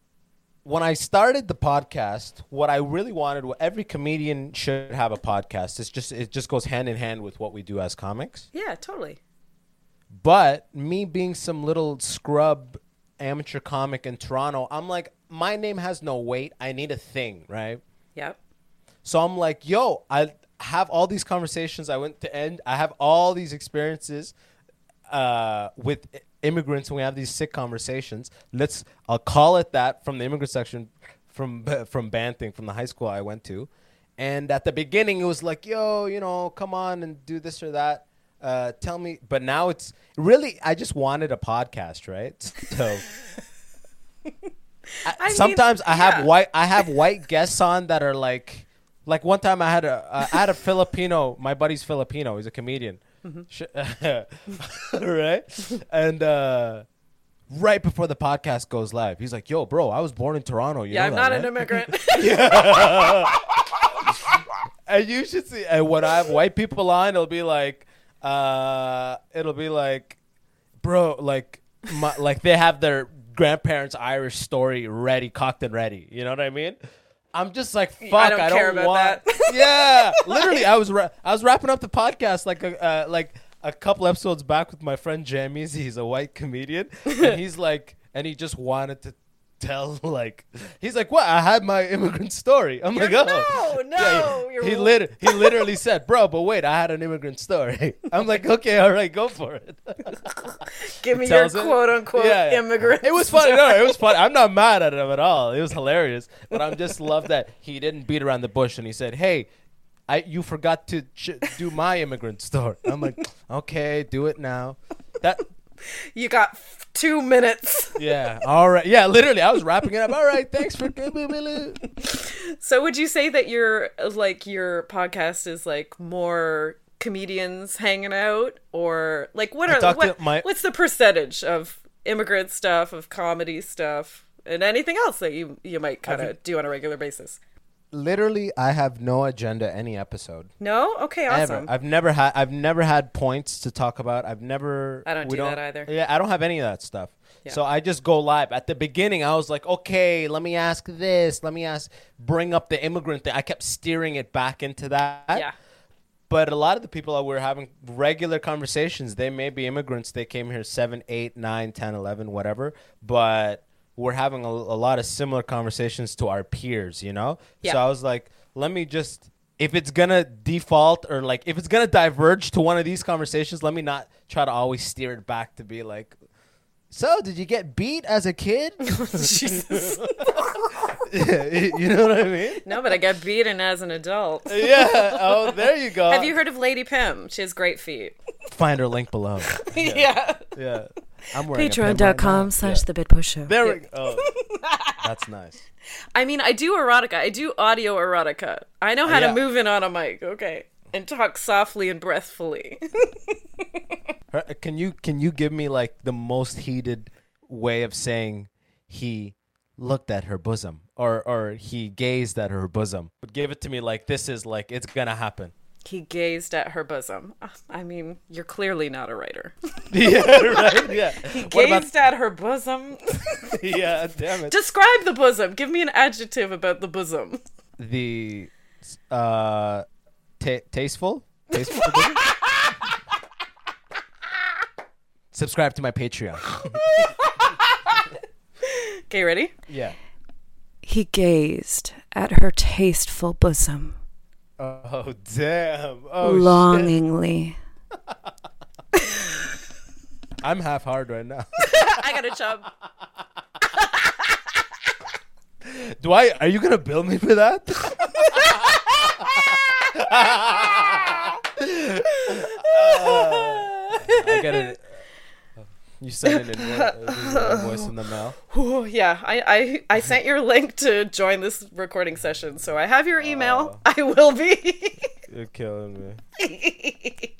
when I started the podcast, what I really wanted, what every comedian should have a podcast. It's just it just goes hand in hand with what we do as comics. Yeah, totally. But me being some little scrub amateur comic in Toronto, I'm like, my name has no weight. I need a thing, right? Yep. So I'm like, yo, I have all these conversations. I went to end. I have all these experiences uh, with immigrants, and we have these sick conversations. Let's, I'll call it that from the immigrant section, from from Banting, from the high school I went to. And at the beginning, it was like, yo, you know, come on and do this or that. Uh, tell me, but now it's really. I just wanted a podcast, right? So. I- I mean, sometimes I have yeah. white I have white guests on that are like like one time I had a uh, I had a Filipino my buddy's Filipino he's a comedian Mm-hmm. Right and uh right before the podcast goes live he's like yo bro I was born in Toronto you Yeah, I'm know not that, an man?" immigrant. and you should see and when I have white people on it'll be like uh it'll be like bro like my, like they have their grandparents Irish story ready cocked and ready. You know what I mean? I'm just like fuck I don't don't, care about want that. yeah literally I was ra- I was wrapping up the podcast like a uh, like a couple episodes back with my friend Jammies he's a white comedian and he's like and he just wanted to tell like he's like what I had my immigrant story I'm like You're- oh no, Yeah, he- you're he lit he literally said bro but wait I had an immigrant story I'm like okay all right go for it Give me your it. quote unquote Yeah, yeah. immigrant. It was funny. No, it was funny. I'm not mad at him at all. It was hilarious. But I'm just love that he didn't beat around the bush and he said, "Hey, I you forgot to ch- do my immigrant story." I'm like, "Okay, do it now." That You got two minutes. yeah. All right. Yeah, literally I was wrapping it up. All right, thanks for So would you say that your like your podcast is like more comedians hanging out or like what are what, my- what's the percentage of immigrant stuff, of comedy stuff, and anything else that you you might kind of do on a regular basis? Literally, I have no agenda any episode. No? Okay, Ever. awesome. I've never had I've never had points to talk about. I've never I don't do that either. Yeah, I don't have any of that stuff. Yeah. So I just go live. At the beginning I was like, "Okay, let me ask this. Let me ask bring up the immigrant thing." I kept steering it back into that. yeah. But a lot of the people that we're having regular conversations, they may be immigrants. They came here 7, 8, 9, 10, 11, whatever. But we're having a, a lot of similar conversations to our peers, you know? Yeah. So I was like, let me just, if it's to default or like, if it's to diverge to one of these conversations, let me not try to always steer it back to be like, so did you get beat as a kid? Jesus. you know what I mean? No, but I got beaten as an adult. Yeah. Oh, there you go. Have you heard of Lady Pym? She has great feet. Find her link below. yeah. Yeah. I'm wearing a pin right. Patreon.com slash Yeah. the Bedpost Show. There we go. Oh, that's nice. I mean, I do erotica. I do audio erotica. I know how Yeah. to move in on a mic, okay, and talk softly and breathfully. Can you can you give me like the most heated way of saying he looked at her bosom or or he gazed at her bosom? But give it to me like this is like it's gonna happen. he gazed at her bosom. I mean, you're clearly not a writer. yeah, right. Yeah. What about gazed at her bosom. yeah? Damn it. Describe the bosom. Give me an adjective about the bosom. The uh, ta- tasteful, tasteful. Subscribe to my Patreon. Okay, ready? Yeah. He gazed at her tasteful bosom Oh damn! Oh shit. longingly. I'm half hard right now. I got a chub. Do I? Are you gonna bill me for that? I get it. You send an invo- invoice in the mail. Ooh, yeah, I, I I sent your link to join this recording session, so I have your email. I will be. You're killing me.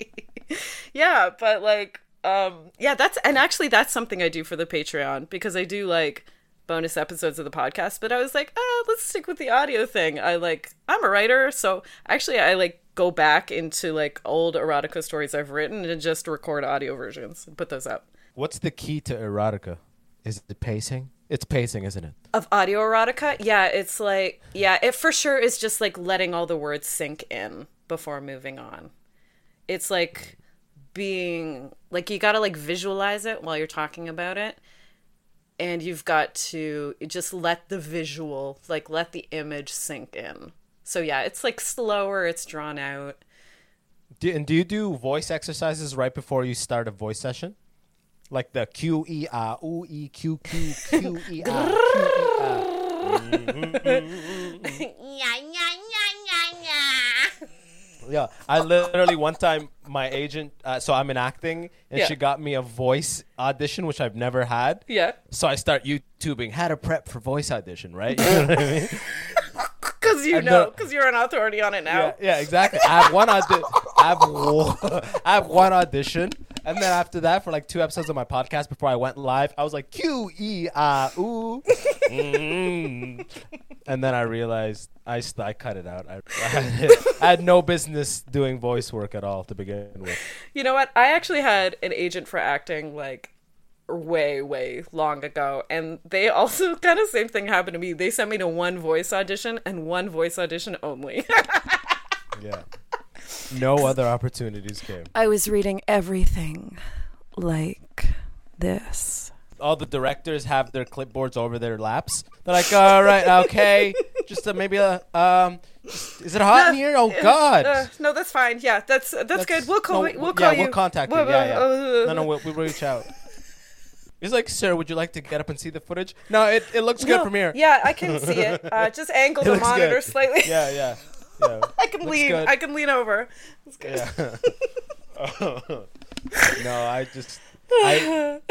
yeah, but like, um, yeah, that's and actually that's something I do for the Patreon because I do like bonus episodes of the podcast. But I was like, oh, let's stick with the audio thing. I like, I'm a writer, so actually I like go back into like old erotica stories I've written and just record audio versions and put those up. What's the key to erotica? Is it the pacing? It's pacing, isn't it? Of audio erotica, yeah, it's like, yeah, it for sure is just like letting all the words sink in before moving on. It's like being like you got to like visualize it while you're talking about it and you've got to just let the visual like let the image sink in so yeah it's like slower it's drawn out Do, and do you do voice exercises right before you start a voice session? Like the Q E R O E Q Q Q E R Q E R. Yeah, I literally one time my agent. Uh, so I'm in acting, and Yeah. she got me a voice audition, which I've never had. yeah So I start YouTubing how to prep for voice audition, right? You know what I mean? because you And know because you're an authority on it now Yeah, yeah, exactly. I have one audi- I have one, I have one audition, and then after that, for like two episodes of my podcast before I went live, I was like Q E R ooh, Mm. and then I realized I st- I cut it out. I, I, had, I had no business doing voice work at all to begin with. you know what i actually had an agent for acting like way way long ago and they also kind of same thing happened to me they sent me to one voice audition and one voice audition only Yeah, no other opportunities came. I was reading everything like this. all the directors have their clipboards over their laps. They're like, all right, okay, just uh, maybe a um, just- is it hot in here? Oh God. Uh, no, that's fine. Yeah, that's that's, good. We'll call no, it. We'll yeah, call you. we'll contact We'll- you. Yeah, yeah. uh, no, no, we'll, we'll reach out. He's like, sir, would you like to get up and see the footage? No, it, it looks good no, from here. Yeah, I can see it. Uh, just angle the monitor good. slightly. Yeah, yeah, yeah. I can Looks lean. good. I can lean over. It's good. Yeah. no, I just I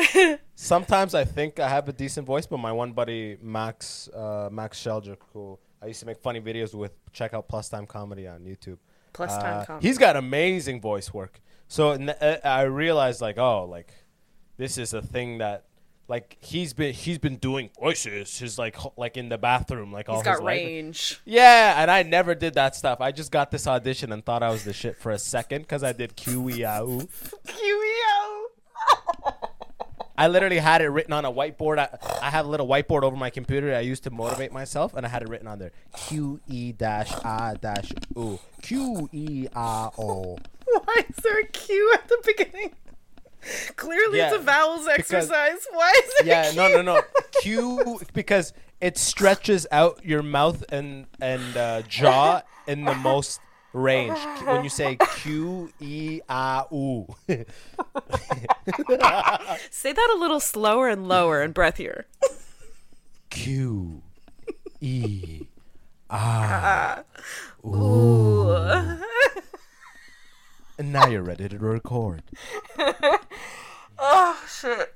sometimes I think I have a decent voice, but my one buddy Max uh, Max Sheldrick, who I used to make funny videos with, check out Plus Time Comedy on YouTube. Plus time Uh, comedy. He's got amazing voice work. So n- uh, I realized like, oh, like this is a thing that like he's been he's been doing voices. He's like like in the bathroom like all He's got his life. range. Yeah, and I never did that stuff. I just got this audition and thought I was the shit for a second because I did QEAU. I literally had it written on a whiteboard. I, I have a little whiteboard over my computer I used to motivate myself, and I had it written on there Q E dash I dash O. Q E R O. Why is there a Q at the beginning? Clearly, it's a vowels because- exercise. Why is it? Yeah, a no, no, no. Q because it stretches out your mouth and and uh, jaw in the most range when you say Q E R O. Say that a little slower and lower and breathier. Q E. Ooh. And now you're ready to record. Oh shit.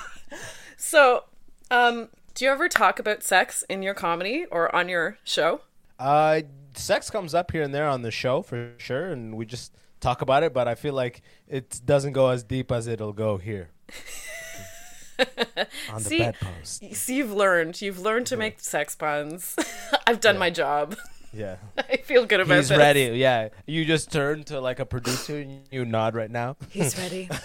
so, um, do you ever talk about sex in your comedy or on your show? Uh, sex comes up here and there on the show for sure, and we just talk about it. But I feel like it doesn't go as deep as it'll go here on the See- bedpost. So you've learned. You've learned to make sex puns. I've done my job. Yeah, I feel good about he's this. ready. Yeah, you just turn to like a producer and you nod right now. He's ready.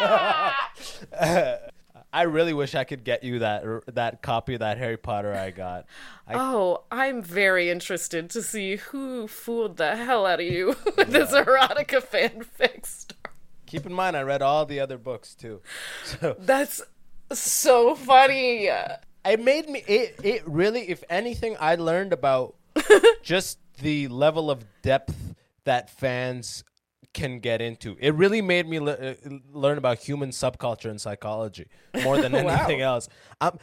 I really wish I could get you that that copy of that Harry Potter I got. I, Oh, I'm very interested to see who fooled the hell out of you with this erotica fanfic story. keep in mind, I read all the other books too. So That's so funny. It made me it, it really if anything i learned about just the level of depth that fans can get into. It really made me le- uh, learn about human subculture and psychology more than Wow. anything else. Um,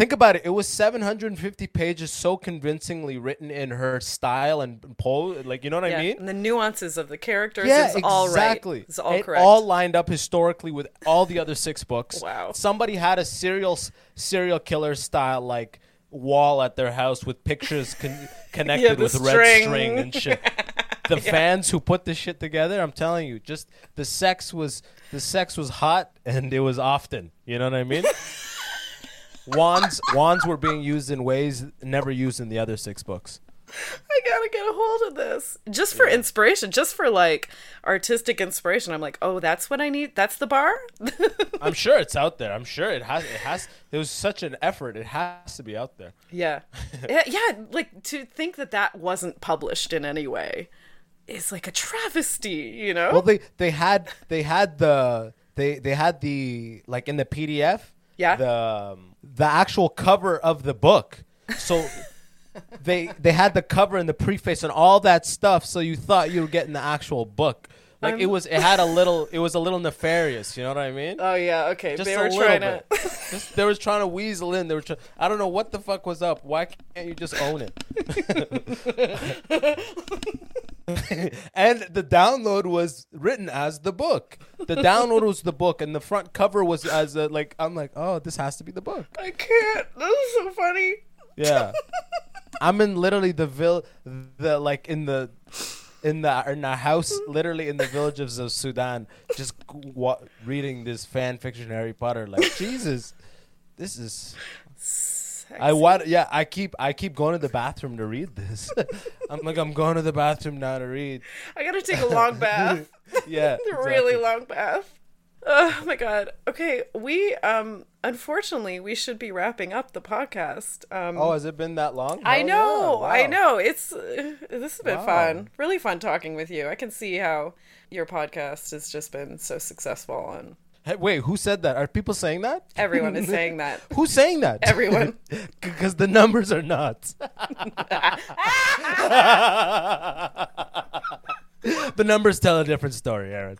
think about it. It was 750 pages, so convincingly written in her style and pose. Like, you know what yeah. I mean? And the nuances of the characters Yeah, is all right. exactly. It's all it correct. all lined up historically with all the other six books. Wow. Somebody had a serial serial killer style like wall at their house with pictures con- connected the with red string. string and shit. The fans who put this shit together, I'm telling you, just the sex was the sex was hot and it was often. You know what I mean? wands wands were being used in ways never used in the other six books. I gotta get a hold of this just for inspiration, just for like artistic inspiration. I'm like, oh, that's what I need. That's the bar. I'm sure it's out there. I'm sure it has. It has. There was such an effort. It has to be out there. yeah. yeah, yeah. Like to think that that wasn't published in any way is like a travesty. You know? Well, they they had they had the they they had the like in the PDF. Yeah. The um, the actual cover of the book. So. they they had the cover and the preface and all that stuff, so you thought you were getting the actual book. Like um, it I'm- was, it had a little, it was a little nefarious. You know what I mean? oh yeah. Okay. Just they a were little trying bit. to. Just, they were trying to weasel in. They were. Try- I don't know what the fuck was up. Why can't you just own it? and the download was written as the book. The download was the book, and the front cover was as a like. I'm like, oh, this has to be the book. I can't. This is so funny. Yeah, I'm in literally the vil, the like in the. In the in a house, literally in the villages of Sudan, just wa- reading this fan fiction Harry Potter. Like Jesus, this is I want yeah, I keep I keep going to the bathroom to read this. I'm like I'm going to the bathroom now to read. I gotta take a long bath. Yeah. a really long bath. Oh my god. Okay, we um unfortunately we should be wrapping up the podcast. Um Oh, has it been that long? I know. yeah, I know. It's uh, this has been Wow. fun. Really fun talking with you. I can see how your podcast has just been so successful and Hey, wait, who said that? Are people saying that? everyone is saying that. Who's saying that? Everyone. Because the numbers are nuts. the numbers tell a different story, Erin.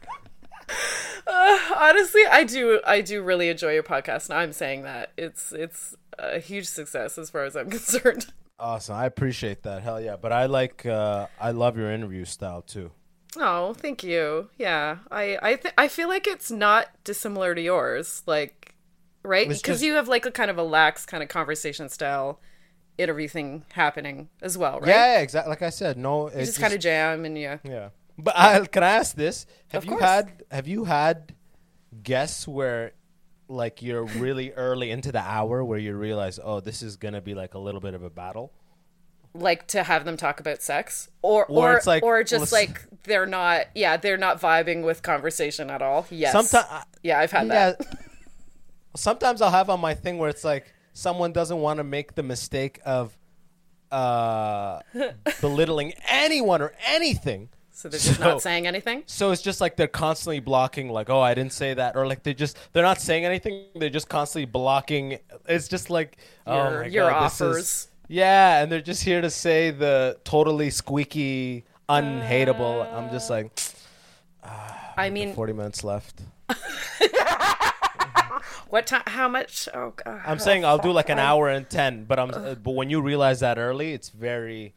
Honestly, I do I do really enjoy your podcast and I'm saying that. It's it's a huge success as far as I'm concerned. Awesome. I appreciate that. Hell yeah. But I like uh I love your interview style too. Oh, thank you. Yeah, I I th- I feel like it's not dissimilar to yours, like right? Because just- you have like a kind of a lax kind of conversation style interview thing happening as well, right? Yeah, yeah, exactly. Like I said, no, You it's just, kind of jam and yeah. Yeah, but I, can I ask this? Have Of you course. had Have you had guests where, like, you're really early into the hour where you realize, oh, this is gonna be like a little bit of a battle? Like to have them talk about sex, or Or or it's like, or just listen- like they're not. Yeah, they're not vibing with conversation at all. Yes. Sometimes, Yeah, I've had yeah. that. Sometimes I'll have on my thing where it's like someone doesn't want to make the mistake of uh, belittling anyone or anything. So they're just So- not saying anything. So it's just like they're constantly blocking, like, oh, I didn't say that, or like they just they're not saying anything. They're just constantly blocking. It's just like oh Your- my your God, offers. Yeah, and they're just here to say the totally squeaky, unhateable. I'm just like I mean, forty minutes left. what time? How much? Oh god. I'm saying I'll do like an hour and ten, but I'm uh, but when you realize that early, it's very.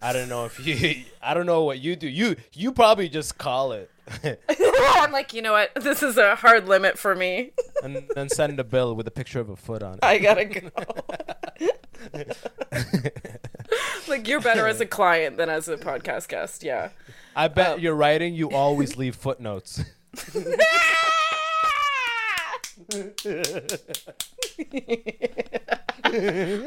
I don't know if you. I don't know what you do. You you probably just call it. I'm like, you know what? This is a hard limit for me. and then send a bill with a picture of a foot on it. I gotta go. like you're better as a client than as a podcast guest. Yeah. I bet you're writing. You always leave footnotes.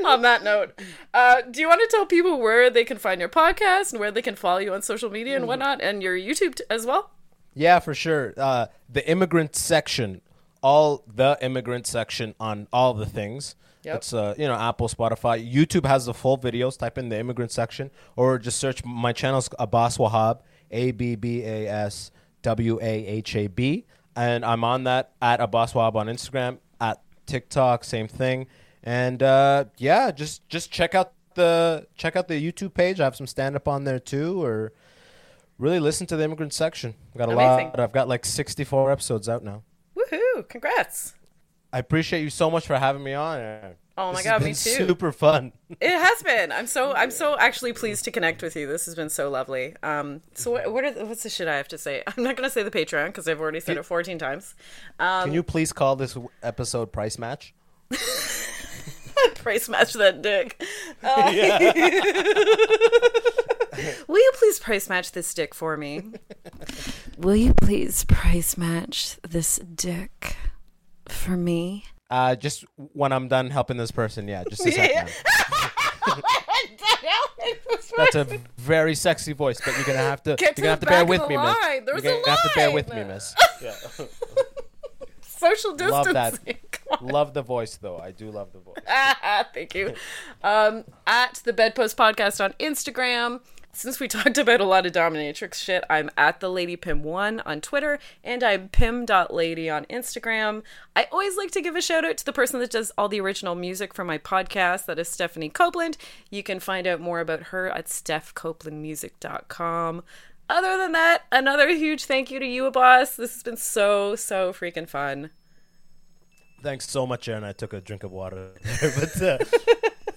On that note, uh, do you want to tell people where they can find your podcast and where they can follow you on social media and whatnot, and your YouTube t- as well? yeah, for sure. Uh, the immigrant section, all the immigrant section on all the things. Yep. It's uh, you know Apple, Spotify, YouTube has the full videos. Type in the immigrant section, or just search my channel's Abbas Wahab, A B B A S W A H A B, and I'm on that at Abbas Wahab on Instagram, at TikTok, same thing, and uh, yeah, just just check out the check out the YouTube page. I have some stand up on there too, or really listen to the immigrant section. I've got a Amazing. lot. I've got like 64 episodes out now. Woohoo! Congrats. I appreciate you so much for having me on. Oh my This has God, me too. Super fun. It has been. I'm so I'm so actually pleased to connect with you. This has been so lovely. Um, so what, what are the, what's the shit I have to say? I'm not gonna say the Patreon because I've already said it 14 times. Um, Can you please call this episode price match? price match that dick. Uh, Will you please price match this dick for me? Will you please price match this dick for me? Uh, just when I'm done helping this person, yeah, just a second. That's a very sexy voice, but you're gonna have to Get to you're gonna have to bear with me, miss. you're gonna have to bear with me, miss. Social distancing. Love that. Love the voice, though. I do love the voice. Thank you. Um, at the Bedpost Podcast on Instagram. Since we talked about a lot of dominatrix shit, I'm at the Lady Pym One on Twitter and I'm pym.lady on Instagram. I always like to give a shout out to the person that does all the original music for my podcast. That is Stephanie Copeland. You can find out more about her at stephcopelandmusic.com. Other than that, another huge thank you to you, Abbas. This has been so, so freaking fun. Thanks so much, Erin. I took a drink of water, but uh,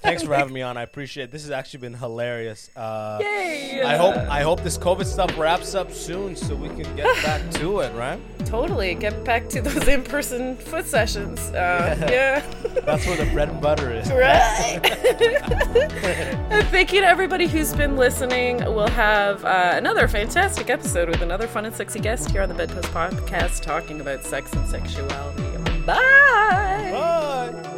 thanks for having me on. I appreciate it. This has actually been hilarious. Uh, Yay! I hope I hope this COVID stuff wraps up soon so we can get back to it, right? Totally. Get back to those in person foot sessions. Uh, yeah. That's where the bread and butter is. Right. and thank you to everybody who's been listening. We'll have uh, another fantastic episode with another fun and sexy guest here on the Bedpost Podcast talking about sex and sexuality. Bye. Bye.